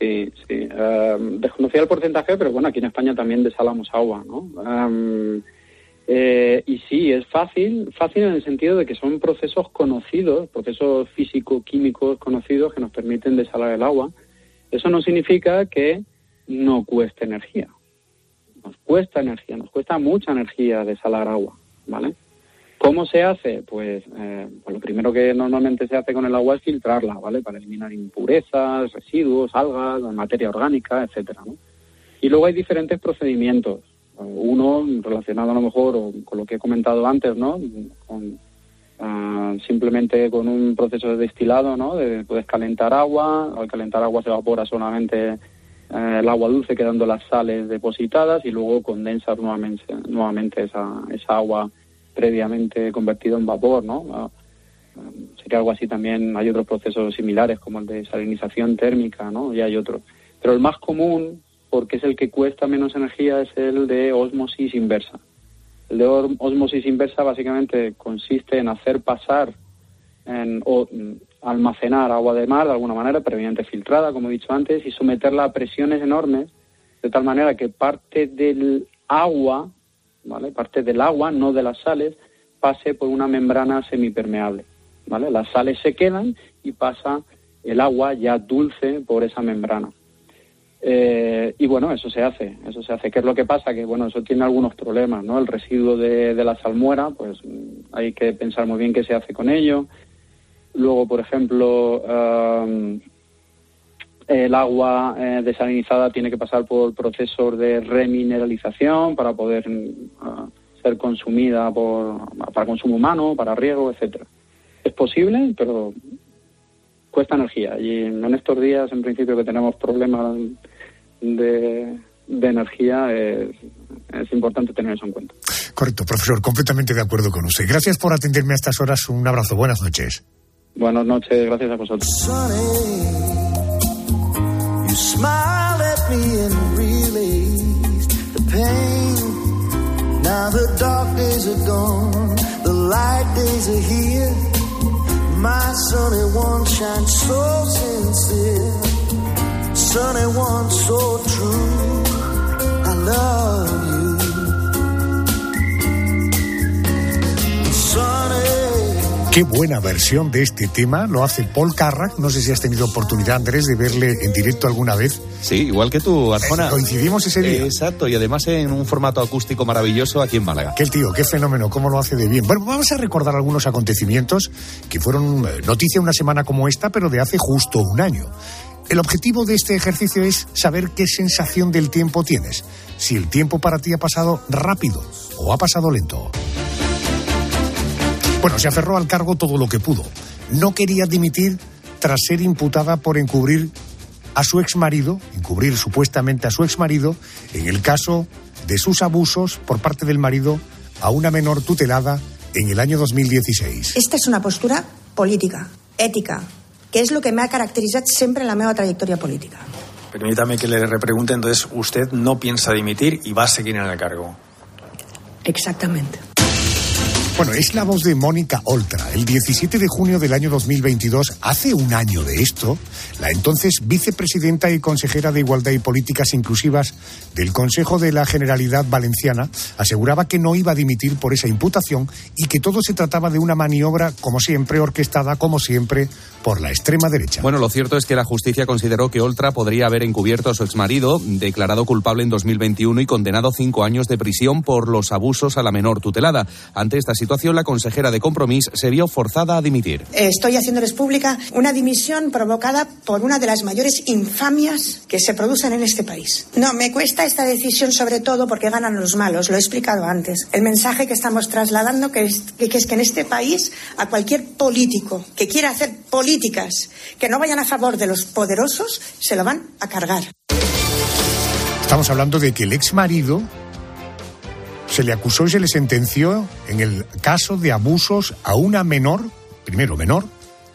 Sí, sí. Eh, desconocía el porcentaje, pero bueno, aquí en España también desalamos agua, ¿no? Em, eh, y sí, es fácil, fácil en el sentido de que son procesos conocidos, procesos físico-químicos conocidos que nos permiten desalar el agua. Eso no significa que no cueste energía. Nos cuesta energía, nos cuesta mucha energía desalar agua, ¿vale? ¿Cómo se hace? Pues, eh, pues lo primero que normalmente se hace con el agua es filtrarla, ¿vale? Para eliminar impurezas, residuos, algas, materia orgánica, etcétera, ¿no? Y luego hay diferentes procedimientos. Uno relacionado a lo mejor con lo que he comentado antes, ¿no? Con, ah, simplemente con un proceso de destilado, ¿no? De, puedes calentar agua, al calentar agua se evapora solamente eh, el agua dulce quedando las sales depositadas y luego condensar nuevamente, nuevamente esa, esa agua previamente convertida en vapor, ¿no? Ah, sería algo así también, hay otros procesos similares como el de salinización térmica, ¿no? Y hay otros. Pero el más común, porque es el que cuesta menos energía, es el de ósmosis inversa. El de osmosis inversa básicamente consiste en hacer pasar en, o almacenar agua de mar de alguna manera, previamente filtrada, como he dicho antes, y someterla a presiones enormes, de tal manera que parte del agua, ¿vale? Parte del agua, no de las sales, pase por una membrana semipermeable, ¿vale? Las sales se quedan y pasa el agua ya dulce por esa membrana. Eh, y bueno, eso se hace, eso se hace. ¿Qué es lo que pasa? Que bueno, eso tiene algunos problemas, ¿no? El residuo de, de la salmuera, pues mm, hay que pensar muy bien qué se hace con ello. Luego, por ejemplo, um, el agua eh, desalinizada tiene que pasar por procesos de remineralización para poder uh, ser consumida por, para consumo humano, para riego, etcétera. Es posible, pero cuesta energía. Y en estos días, en principio, que tenemos problemas de, energía, es importante tener eso en cuenta. Correcto, profesor, completamente de acuerdo con usted. Gracias por atenderme a estas horas. Un abrazo. Buenas noches. Buenas noches, gracias a vosotros. You smile at me and release the pain. Now the dark days are gone, the light days are here. My sunny one shines so sincere, sunny one so true. I love you, sunny. Qué buena versión de este tema lo hace Paul Carrack. No sé si has tenido oportunidad, Andrés, de verle en directo alguna vez. Sí, igual que tú, Arjona. Eh, coincidimos ese día. exacto, y además en un formato acústico maravilloso aquí en Málaga. Qué tío, qué fenómeno, cómo lo hace de bien. Bueno, vamos a recordar algunos acontecimientos que fueron eh, noticia una semana como esta, pero de hace justo un año. El objetivo de este ejercicio es saber qué sensación del tiempo tienes. Si el tiempo para ti ha pasado rápido o ha pasado lento. Bueno, se aferró al cargo todo lo que pudo. No quería dimitir tras ser imputada por encubrir a su exmarido, encubrir supuestamente a su exmarido, en el caso de sus abusos por parte del marido a una menor tutelada en el año 2016. Esta és una postura política, ètica, que és el que m'ha caracteritzat sempre en la meva trajectòria política. Permítame que le repregunte, entonces, usted no piensa dimitir y va a seguir en el cargo. Exactamente. Bueno, es la voz de Mónica Oltra. El 17 de junio del año 2022, hace un año de esto, la entonces vicepresidenta y consejera de Igualdad y Políticas Inclusivas del Consejo de la Generalidad Valenciana aseguraba que no iba a dimitir por esa imputación y que todo se trataba de una maniobra, como siempre, orquestada, como siempre, por la extrema derecha. Bueno, lo cierto es que la justicia consideró que Oltra podría haber encubierto a su exmarido, declarado culpable en 2021 y condenado cinco años de prisión por los abusos a la menor tutelada. Ante esta situación, la consejera de Compromís se vio forzada a dimitir. Estoy haciéndoles pública una dimisión provocada por una de las mayores infamias que se producen en este país. No, me cuesta esta decisión sobre todo porque ganan los malos, lo he explicado antes. El mensaje que estamos trasladando que es que, es que en este país a cualquier político que quiera hacer políticas que no vayan a favor de los poderosos se lo van a cargar. Estamos hablando de que el ex marido se le acusó y se le sentenció en el caso de abusos a una menor, primero menor,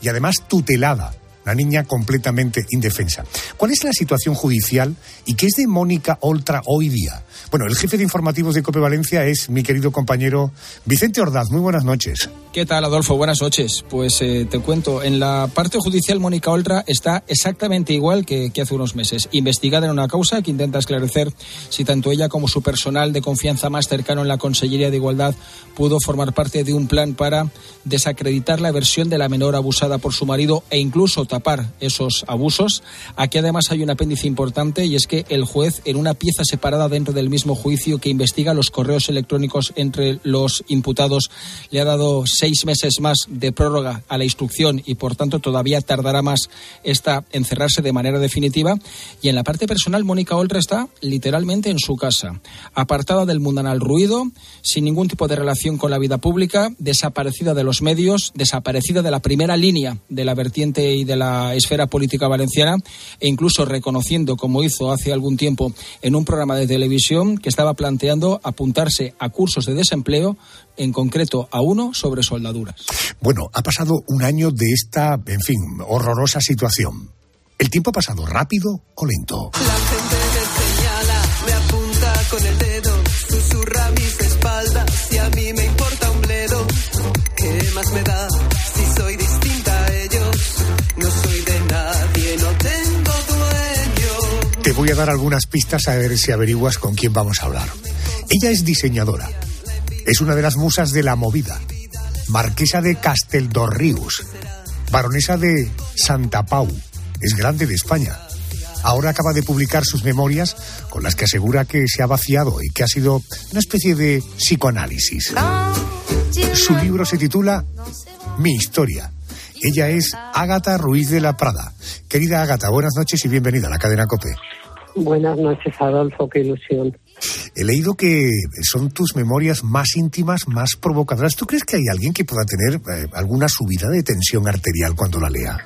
y además tutelada, una niña completamente indefensa. ¿Cuál es la situación judicial y qué es de Mónica Oltra hoy día? Bueno, el jefe de informativos de Cope Valencia es mi querido compañero Vicente Ordaz. Muy buenas noches. ¿Qué tal, Adolfo? Buenas noches. Pues eh, te cuento, en la parte judicial Mónica Oltra está exactamente igual que, que, hace unos meses, investigada en una causa que intenta esclarecer si tanto ella como su personal de confianza más cercano en la Consellería de Igualdad pudo formar parte de un plan para desacreditar la versión de la menor abusada por su marido e incluso tapar esos abusos. Aquí además hay un apéndice importante y es que el juez, en una pieza separada dentro del mismo juicio que investiga los correos electrónicos entre los imputados, le ha dado seis meses más de prórroga a la instrucción y por tanto todavía tardará más esta en cerrarse de manera definitiva. Y en la parte personal, Mónica Oltra está literalmente en su casa, apartada del mundanal ruido, sin ningún tipo de relación con la vida pública, desaparecida de los medios, desaparecida de la primera línea de la vertiente y de la esfera política valenciana e incluso reconociendo, como hizo hace algún tiempo en un programa de televisión, que estaba planteando apuntarse a cursos de desempleo, en concreto a uno sobre soldaduras. Bueno, ha pasado un año de esta, en fin, horrorosa situación. ¿El tiempo ha pasado rápido o lento? La gente me señala, me apunta con el dedo, susurra mis espaldas. si a mí me importa un bledo? ¿Qué más me da voy a dar algunas pistas a ver si averiguas con quién vamos a hablar. Ella es diseñadora. Es una de las musas de la movida. Marquesa de Casteldorrius. Baronesa de Santa Pau. Es grande de España. Ahora acaba de publicar sus memorias con las que asegura que se ha vaciado y que ha sido una especie de psicoanálisis. Su libro se titula Mi historia. Ella es Ágata Ruiz de la Prada. Querida Ágata, buenas noches y bienvenida a la cadena COPE. Buenas noches, Adolfo, qué ilusión. He leído que son tus memorias más íntimas, más provocadoras. ¿Tú crees que hay alguien que pueda tener eh, alguna subida de tensión arterial cuando la lea?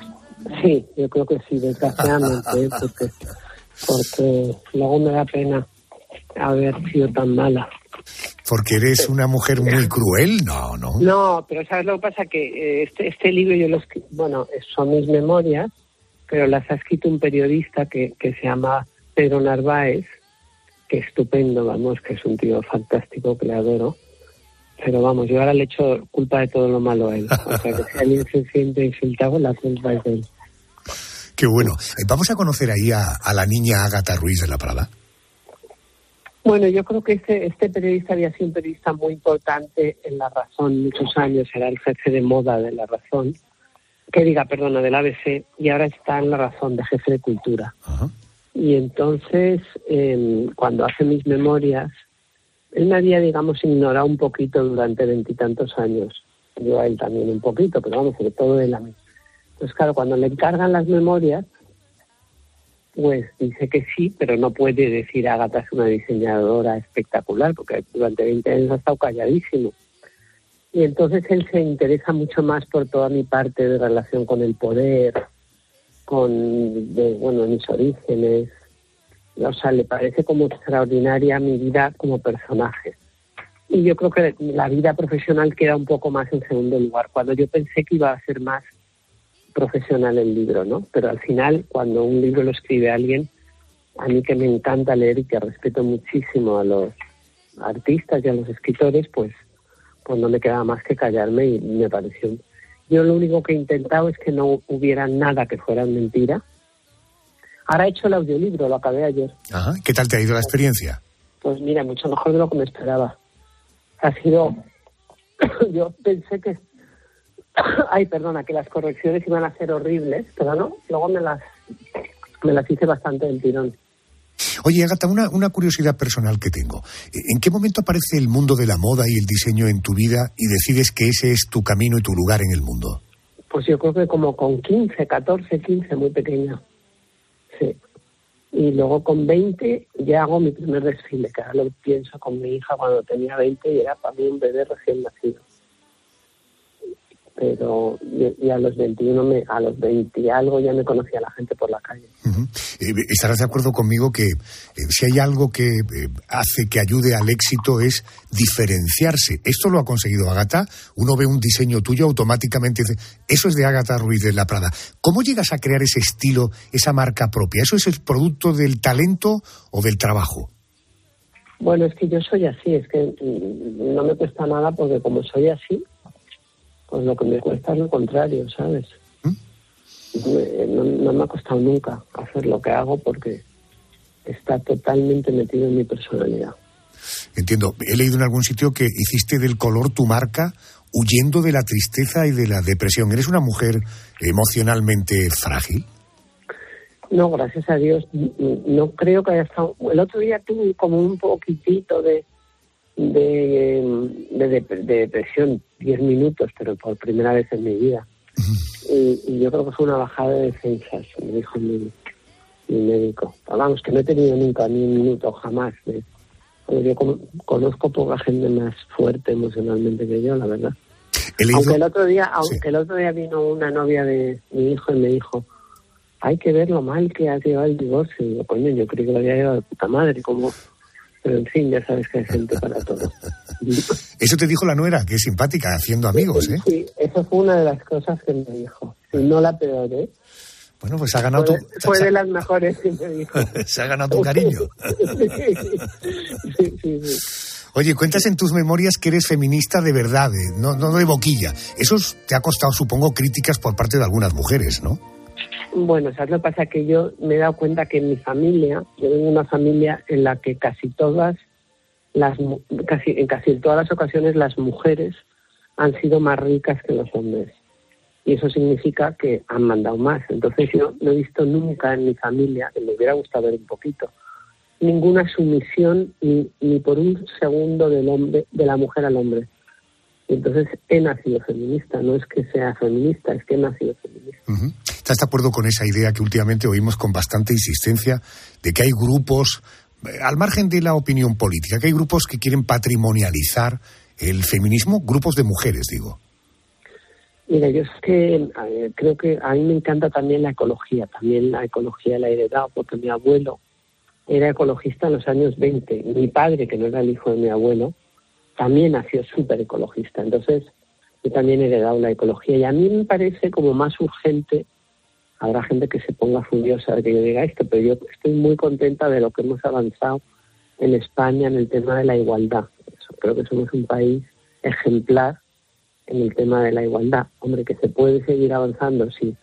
Sí, yo creo que sí, desgraciadamente, ¿eh? porque, porque luego me da pena haber sido tan mala. Porque eres una mujer muy [laughs] cruel, no, no. No, pero ¿sabes lo que pasa? Que eh, este, este libro yo lo escri- bueno, son mis memorias, pero las ha escrito un periodista que, que se llama Pedro Narváez, que estupendo, vamos, que es un tío fantástico, que le adoro. Pero vamos, yo ahora le echo culpa de todo lo malo a él. O sea, que si alguien se siente insultado, la culpa es de él. Qué bueno. Vamos a conocer ahí a, a la niña Ágata Ruiz de la Prada. Bueno, yo creo que este, este periodista había sido un periodista muy importante en La Razón muchos años, era el jefe de moda de La Razón, que diga, perdona, del ABC, y ahora está en La Razón de jefe de cultura. Y entonces, eh, cuando hace mis memorias, él me había, digamos, ignorado un poquito durante veintitantos años. Yo a él también un poquito, pero vamos, sobre todo él a mí. Entonces, claro, cuando le encargan las memorias, pues dice que sí, pero no puede decir Agatha es una diseñadora espectacular, porque durante 20 años ha estado calladísimo. Y entonces él se interesa mucho más por toda mi parte de relación con el poder, con, de, bueno, mis orígenes. O sea, le parece como extraordinaria mi vida como personaje. Y yo creo que la vida profesional queda un poco más en segundo lugar. Cuando yo pensé que iba a ser más profesional el libro, ¿no? Pero al final, cuando un libro lo escribe alguien, a mí que me encanta leer y que respeto muchísimo a los artistas y a los escritores, pues, pues no me quedaba más que callarme y me pareció. Yo lo único que he intentado es que no hubiera nada que fuera mentira. Ahora he hecho el audiolibro, lo acabé ayer. Ajá. ¿Qué tal te ha ido la experiencia? Pues mira, mucho mejor de lo que me esperaba. Ha sido. [coughs] Yo pensé que. [coughs] Ay, perdona, que las correcciones iban a ser horribles, pero no. Luego me las, me las hice bastante del tirón. Oye, Agata, una, una curiosidad personal que tengo. ¿En qué momento aparece el mundo de la moda y el diseño en tu vida y decides que ese es tu camino y tu lugar en el mundo? Pues yo creo que como con 15, 14, 15, muy pequeña. Sí. Y luego con 20 ya hago mi primer desfile, que ahora lo pienso con mi hija cuando tenía 20 y era para mí un bebé recién nacido. Pero y, a los 21, me, a los 20 y algo ya me conocía la gente por la calle. Eh, estarás de acuerdo conmigo que eh, si hay algo que eh, hace que ayude al éxito es diferenciarse. Esto lo ha conseguido Agata. Uno ve un diseño tuyo automáticamente dice, eso es de Agata Ruiz de la Prada. ¿Cómo llegas a crear ese estilo, esa marca propia? ¿Eso es el producto del talento o del trabajo? Bueno, es que yo soy así, es que mm, no me cuesta nada porque como soy así, pues lo que me cuesta es lo contrario, ¿sabes? Me- no, no me ha costado nunca hacer lo que hago porque está totalmente metido en mi personalidad. Entiendo. He leído en algún sitio que hiciste del color tu marca huyendo de la tristeza y de la depresión. ¿Eres una mujer emocionalmente frágil? No, gracias a Dios, no creo que haya estado... El otro día tuve como un poquitito de, de, de, dep- de depresión, 10 minutos, pero por primera vez en mi vida. Y, y yo creo que fue una bajada de defensas, me dijo mi, mi médico. Pero vamos, que no he tenido nunca ni un minuto, jamás. porque yo con- conozco poca gente más fuerte emocionalmente que yo, la verdad. Aunque el otro día, aunque el otro día vino una novia de mi hijo y me dijo, hay que ver lo mal que has llevado el divorcio. Y digo, coño, yo creí que lo había llevado de puta madre, como... Pero en fin, ya sabes que hay gente para todo. [laughs] Eso te dijo la nuera, que es simpática, haciendo amigos, ¿eh? Sí, eso fue una de las cosas que me dijo. Y no la peor, ¿eh? Bueno, pues ha ganado tu, Fue, fue de las mejores que me dijo. [laughs] se ha ganado tu cariño. [laughs] sí, sí, sí. Oye, cuentas en tus memorias que eres feminista de verdad, no, no de boquilla. Eso te ha costado, supongo, críticas por parte de algunas mujeres, ¿no? Bueno, ¿sabes lo que pasa? Que yo me he dado cuenta que en mi familia, yo vengo de una familia en la que casi todas las, en casi todas las ocasiones las mujeres han sido más ricas que los hombres. Y eso significa que han mandado más. Entonces yo no he visto nunca en mi familia, que me hubiera gustado ver un poquito, ninguna sumisión ni, ni por un segundo del hombre, de la mujer al hombre. Entonces he nacido feminista, no es que sea feminista, es que he nacido feminista. ¿Estás de acuerdo con esa idea que últimamente oímos con bastante insistencia de que hay grupos, eh, al margen de la opinión política, que hay grupos que quieren patrimonializar el feminismo, grupos de mujeres, digo? Mira, yo es que creo que a mí me encanta también la ecología, también la ecología la he heredado, porque mi abuelo era ecologista en los años 20, mi padre, que no era el hijo de mi abuelo, también nació súper ecologista. Entonces, yo también he heredado la ecología y a mí me parece como más urgente, habrá gente que se ponga furiosa de que yo diga esto, pero yo estoy muy contenta de lo que hemos avanzado en España en el tema de la igualdad. creo que somos un país ejemplar en el tema de la igualdad. Hombre, que se puede seguir avanzando, sí,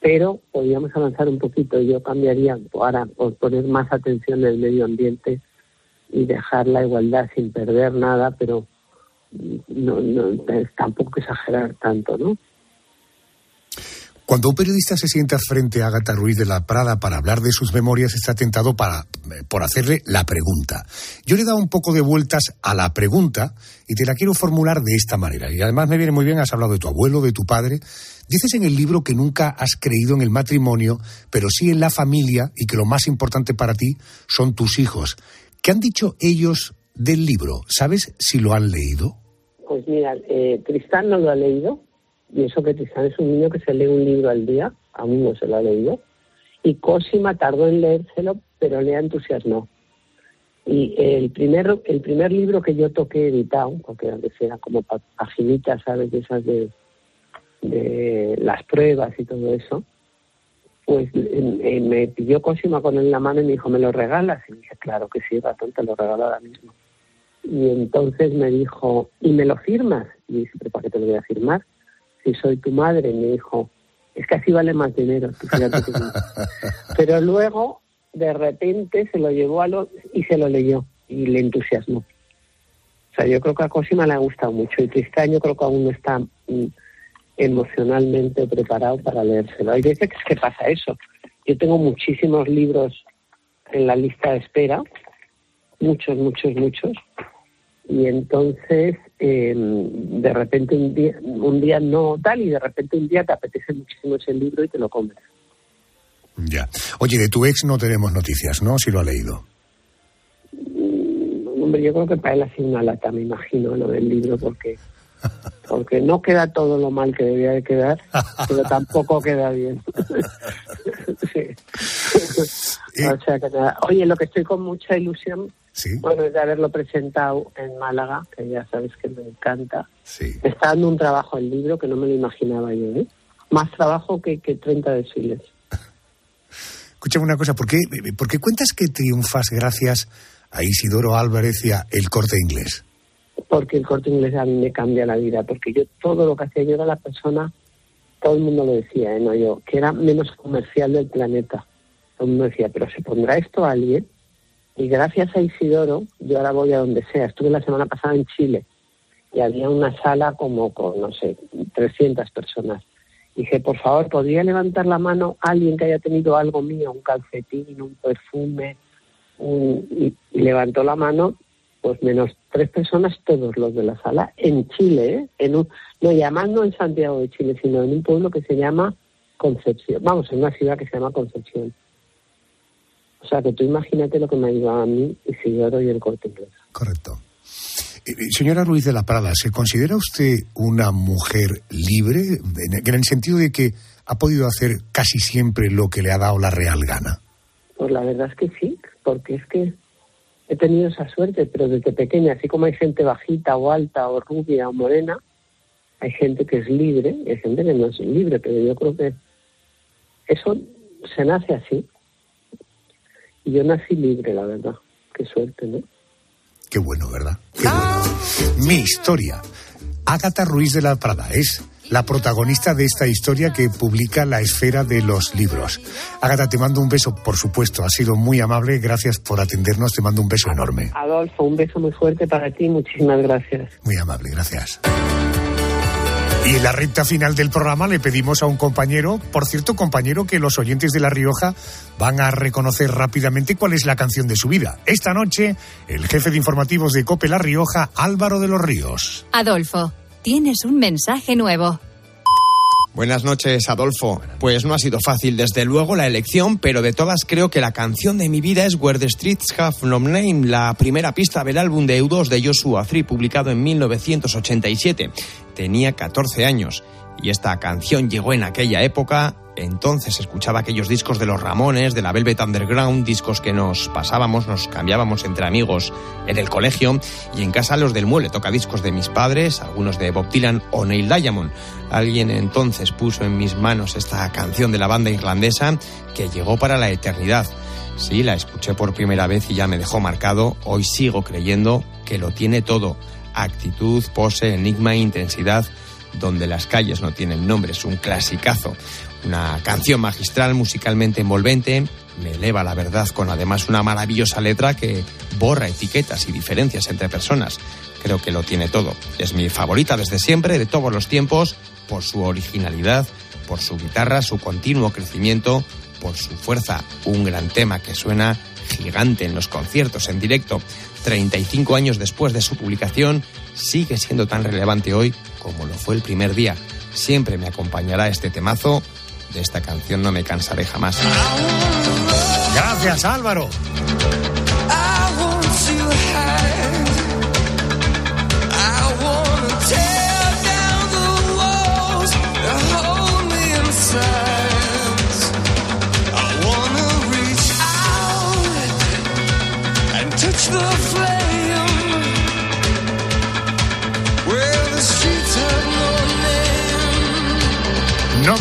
pero podríamos avanzar un poquito. Yo cambiaría para poner más atención en el medio ambiente y dejar la igualdad sin perder nada, pero no, no tampoco exagerar tanto, ¿no? Cuando un periodista se sienta frente a Agatha Ruiz de la Prada para hablar de sus memorias, está tentado para, eh, por hacerle la pregunta. Yo le he dado un poco de vueltas a la pregunta y te la quiero formular de esta manera. Y además me viene muy bien, has hablado de tu abuelo, de tu padre. Dices en el libro que nunca has creído en el matrimonio, pero sí en la familia y que lo más importante para ti son tus hijos. ¿Qué han dicho ellos del libro? ¿Sabes si lo han leído? Pues mira, eh, no lo ha leído, y eso que Tristán es un niño que se lee un libro al día, aún no se lo ha leído, y Cosima tardó en leérselo, pero le ha entusiasmado. Y el primer, el primer libro que yo toqué editado, porque antes era como paginitas, ¿sabes? De esas de, las pruebas y todo eso, pues me pidió Cosima con él en la mano y me dijo, ¿me lo regalas? Y dije, claro que sí, ratón, te lo regalo ahora mismo. Y entonces me dijo, ¿y me lo firmas? Y dije, ¿pero para qué te lo voy a firmar? Si soy tu madre, me dijo, es que así vale más dinero. [laughs] Pero luego, de repente, se lo llevó a lo y se lo leyó y le entusiasmó. O sea, yo creo que a Cosima le ha gustado mucho y Tristán yo creo que aún no está mm, emocionalmente preparado para leérselo. Hay veces que pasa eso. Yo tengo muchísimos libros en la lista de espera, muchos, muchos, muchos, y entonces em, de repente un día, un día no tal y de repente un día te apetece muchísimo ese libro y te lo comes. Ya. Oye, de tu ex no tenemos noticias, ¿no? Si lo ha leído. Mm, hombre, yo creo que para él ha sido una lata, me imagino, lo del libro, porque [laughs] porque no queda todo lo mal que debía de quedar, pero tampoco queda bien. [laughs] Oye, lo que estoy con mucha ilusión, bueno, es de haberlo presentado en Málaga, que ya sabes que me encanta. Me está dando un trabajo el libro que no me lo imaginaba yo, ¿eh? Más trabajo que, que 30 desfiles. Escúchame una cosa, ¿por qué, ¿por qué cuentas que triunfas gracias a Isidoro Álvarez y a El Corte Inglés? porque el corte inglés a mí me cambia la vida, porque yo todo lo que hacía yo era la persona, todo el mundo lo decía, ¿eh? no yo, que era menos comercial del planeta. Mundo decía, pero ¿se pondrá esto a alguien? Y gracias a Isidoro, yo ahora voy a donde sea. Estuve la semana pasada en Chile y había una sala como con, no sé, 300 personas. Dije, por favor, ¿podría levantar la mano alguien que haya tenido algo mío, un calcetín, un perfume? y levantó la mano pues menos tres personas, todos los de la sala, en Chile, ¿eh? en un, no, llamando en Santiago de Chile, sino en un pueblo que se llama Concepción, vamos, en una ciudad que se llama Concepción. O sea, que tú imagínate lo que me ha ayudado a mí y el corte inglés. Correcto. Eh, eh, señora Ruiz de la Prada, ¿se considera usted una mujer libre en el sentido de que ha podido hacer casi siempre lo que le ha dado la real gana? Pues la verdad es que sí, porque es que he tenido esa suerte, pero desde pequeña, así como hay gente bajita o alta o rubia o morena, hay gente que es libre y hay gente que no es libre, pero yo creo que eso se nace así. Y yo nací libre, la verdad. Qué suerte, ¿no? Qué bueno, ¿verdad? Qué bueno. Mi historia. Ágata Ruiz de la Prada es la protagonista de esta historia que publica La Esfera de los Libros. Ágata, te mando un beso, por supuesto. Has sido muy amable. Gracias por atendernos. Te mando un beso enorme. Adolfo, un beso muy fuerte para ti. Muchísimas gracias. Muy amable, gracias. Y en la recta final del programa le pedimos a un compañero, por cierto, compañero que los oyentes de La Rioja van a reconocer rápidamente cuál es la canción de su vida. Esta noche, el jefe de informativos de Cope La Rioja, Álvaro de los Ríos. Adolfo, tienes un mensaje nuevo. Buenas noches, Adolfo. Pues no ha sido fácil, desde luego, la elección, pero de todas creo que la canción de mi vida es Where the Streets Have No Name, la primera pista del álbum de U2 de Joshua Free, publicado en 1987. Tenía 14 años y esta canción llegó en aquella época. Entonces escuchaba aquellos discos de los Ramones, de la Velvet Underground, discos que nos pasábamos, nos cambiábamos entre amigos en el colegio y en casa los del mueble, toca discos de mis padres, algunos de Bob Dylan o Neil Diamond. Alguien entonces puso en mis manos esta canción de la banda irlandesa que llegó para la eternidad. Sí, la escuché por primera vez y ya me dejó marcado. Hoy sigo creyendo que lo tiene todo. Actitud, pose, enigma, intensidad donde las calles no tienen nombre, es un clasicazo. Una canción magistral, musicalmente envolvente, me eleva la verdad con además una maravillosa letra que borra etiquetas y diferencias entre personas. Creo que lo tiene todo. Es mi favorita desde siempre, de todos los tiempos, por su originalidad, por su guitarra, su continuo crecimiento, por su fuerza. Un gran tema que suena gigante en los conciertos en directo. 35 años después de su publicación, sigue siendo tan relevante hoy como lo fue el primer día. Siempre me acompañará este temazo. De esta canción no me cansaré jamás. Gracias, Álvaro.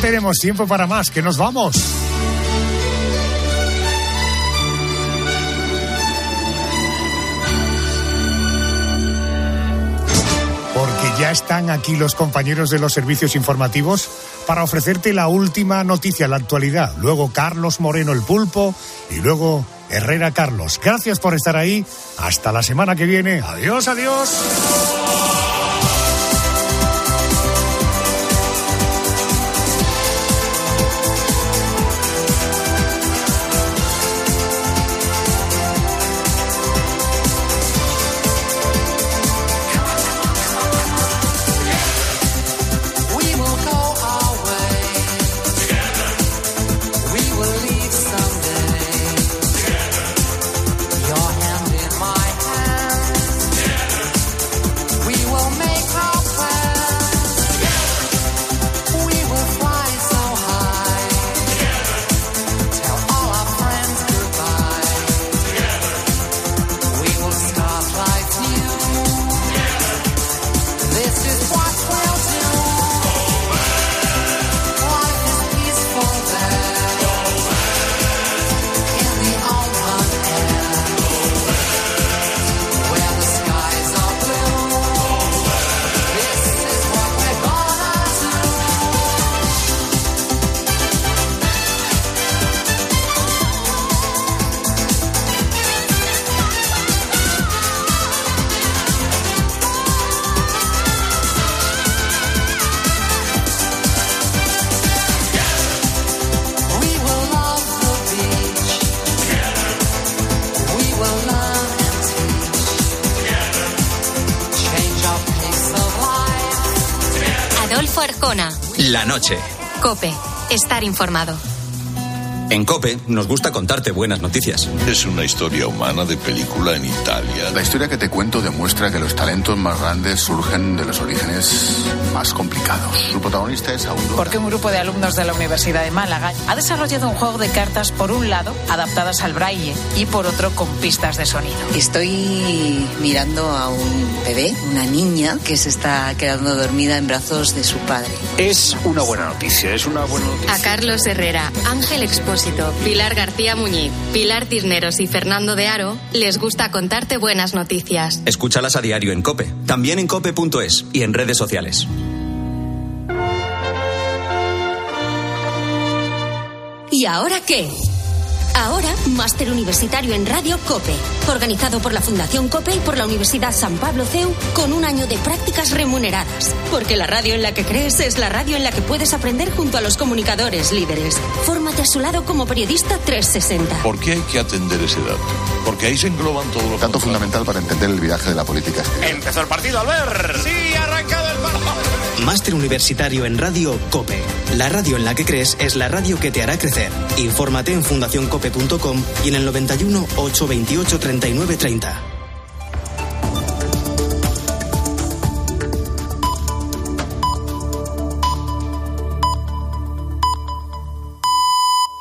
Tenemos tiempo para más, que nos vamos. Porque ya están aquí los compañeros de los servicios informativos para ofrecerte la última noticia, la actualidad. Luego Carlos Moreno el pulpo y luego Herrera Carlos. Gracias por estar ahí. Hasta la semana que viene. Adiós, adiós. La noche. Cope. Estar informado. En Cope nos gusta contarte buenas noticias. Es una historia humana de película en Italia. La historia que te cuento demuestra que los talentos más grandes surgen de los orígenes más complicados. Su protagonista es Aurora. Porque un grupo de alumnos de la Universidad de Málaga ha desarrollado un juego de cartas, por un lado, adaptadas al braille y por otro, con pistas de sonido. Estoy mirando a un bebé, una niña, que se está quedando dormida en brazos de su padre. Es una buena noticia, es una buena noticia. A Carlos Herrera, Ángel Expósito Pilar García Muñiz, Pilar Cisneros y Fernando de Aro les gusta contarte buenas noticias. Escúchalas a diario en Cope, también en cope.es y en redes sociales. ¿Y ahora qué? Ahora, máster universitario en Radio COPE, organizado por la Fundación COPE y por la Universidad San Pablo CEU, con un año de prácticas remuneradas. Porque la radio en la que crees es la radio en la que puedes aprender junto a los comunicadores líderes. Fórmate a su lado como periodista 360. ¿Por qué hay que atender ese dato? Porque ahí se engloban todos los... Dato fundamental para entender el viraje de la política exterior. Empezó el partido, Albert. Sí, arrancado. Máster universitario en Radio COPE. La radio en la que crees es la radio que te hará crecer. Infórmate en fundacioncope.com y en el 91 828 39 30.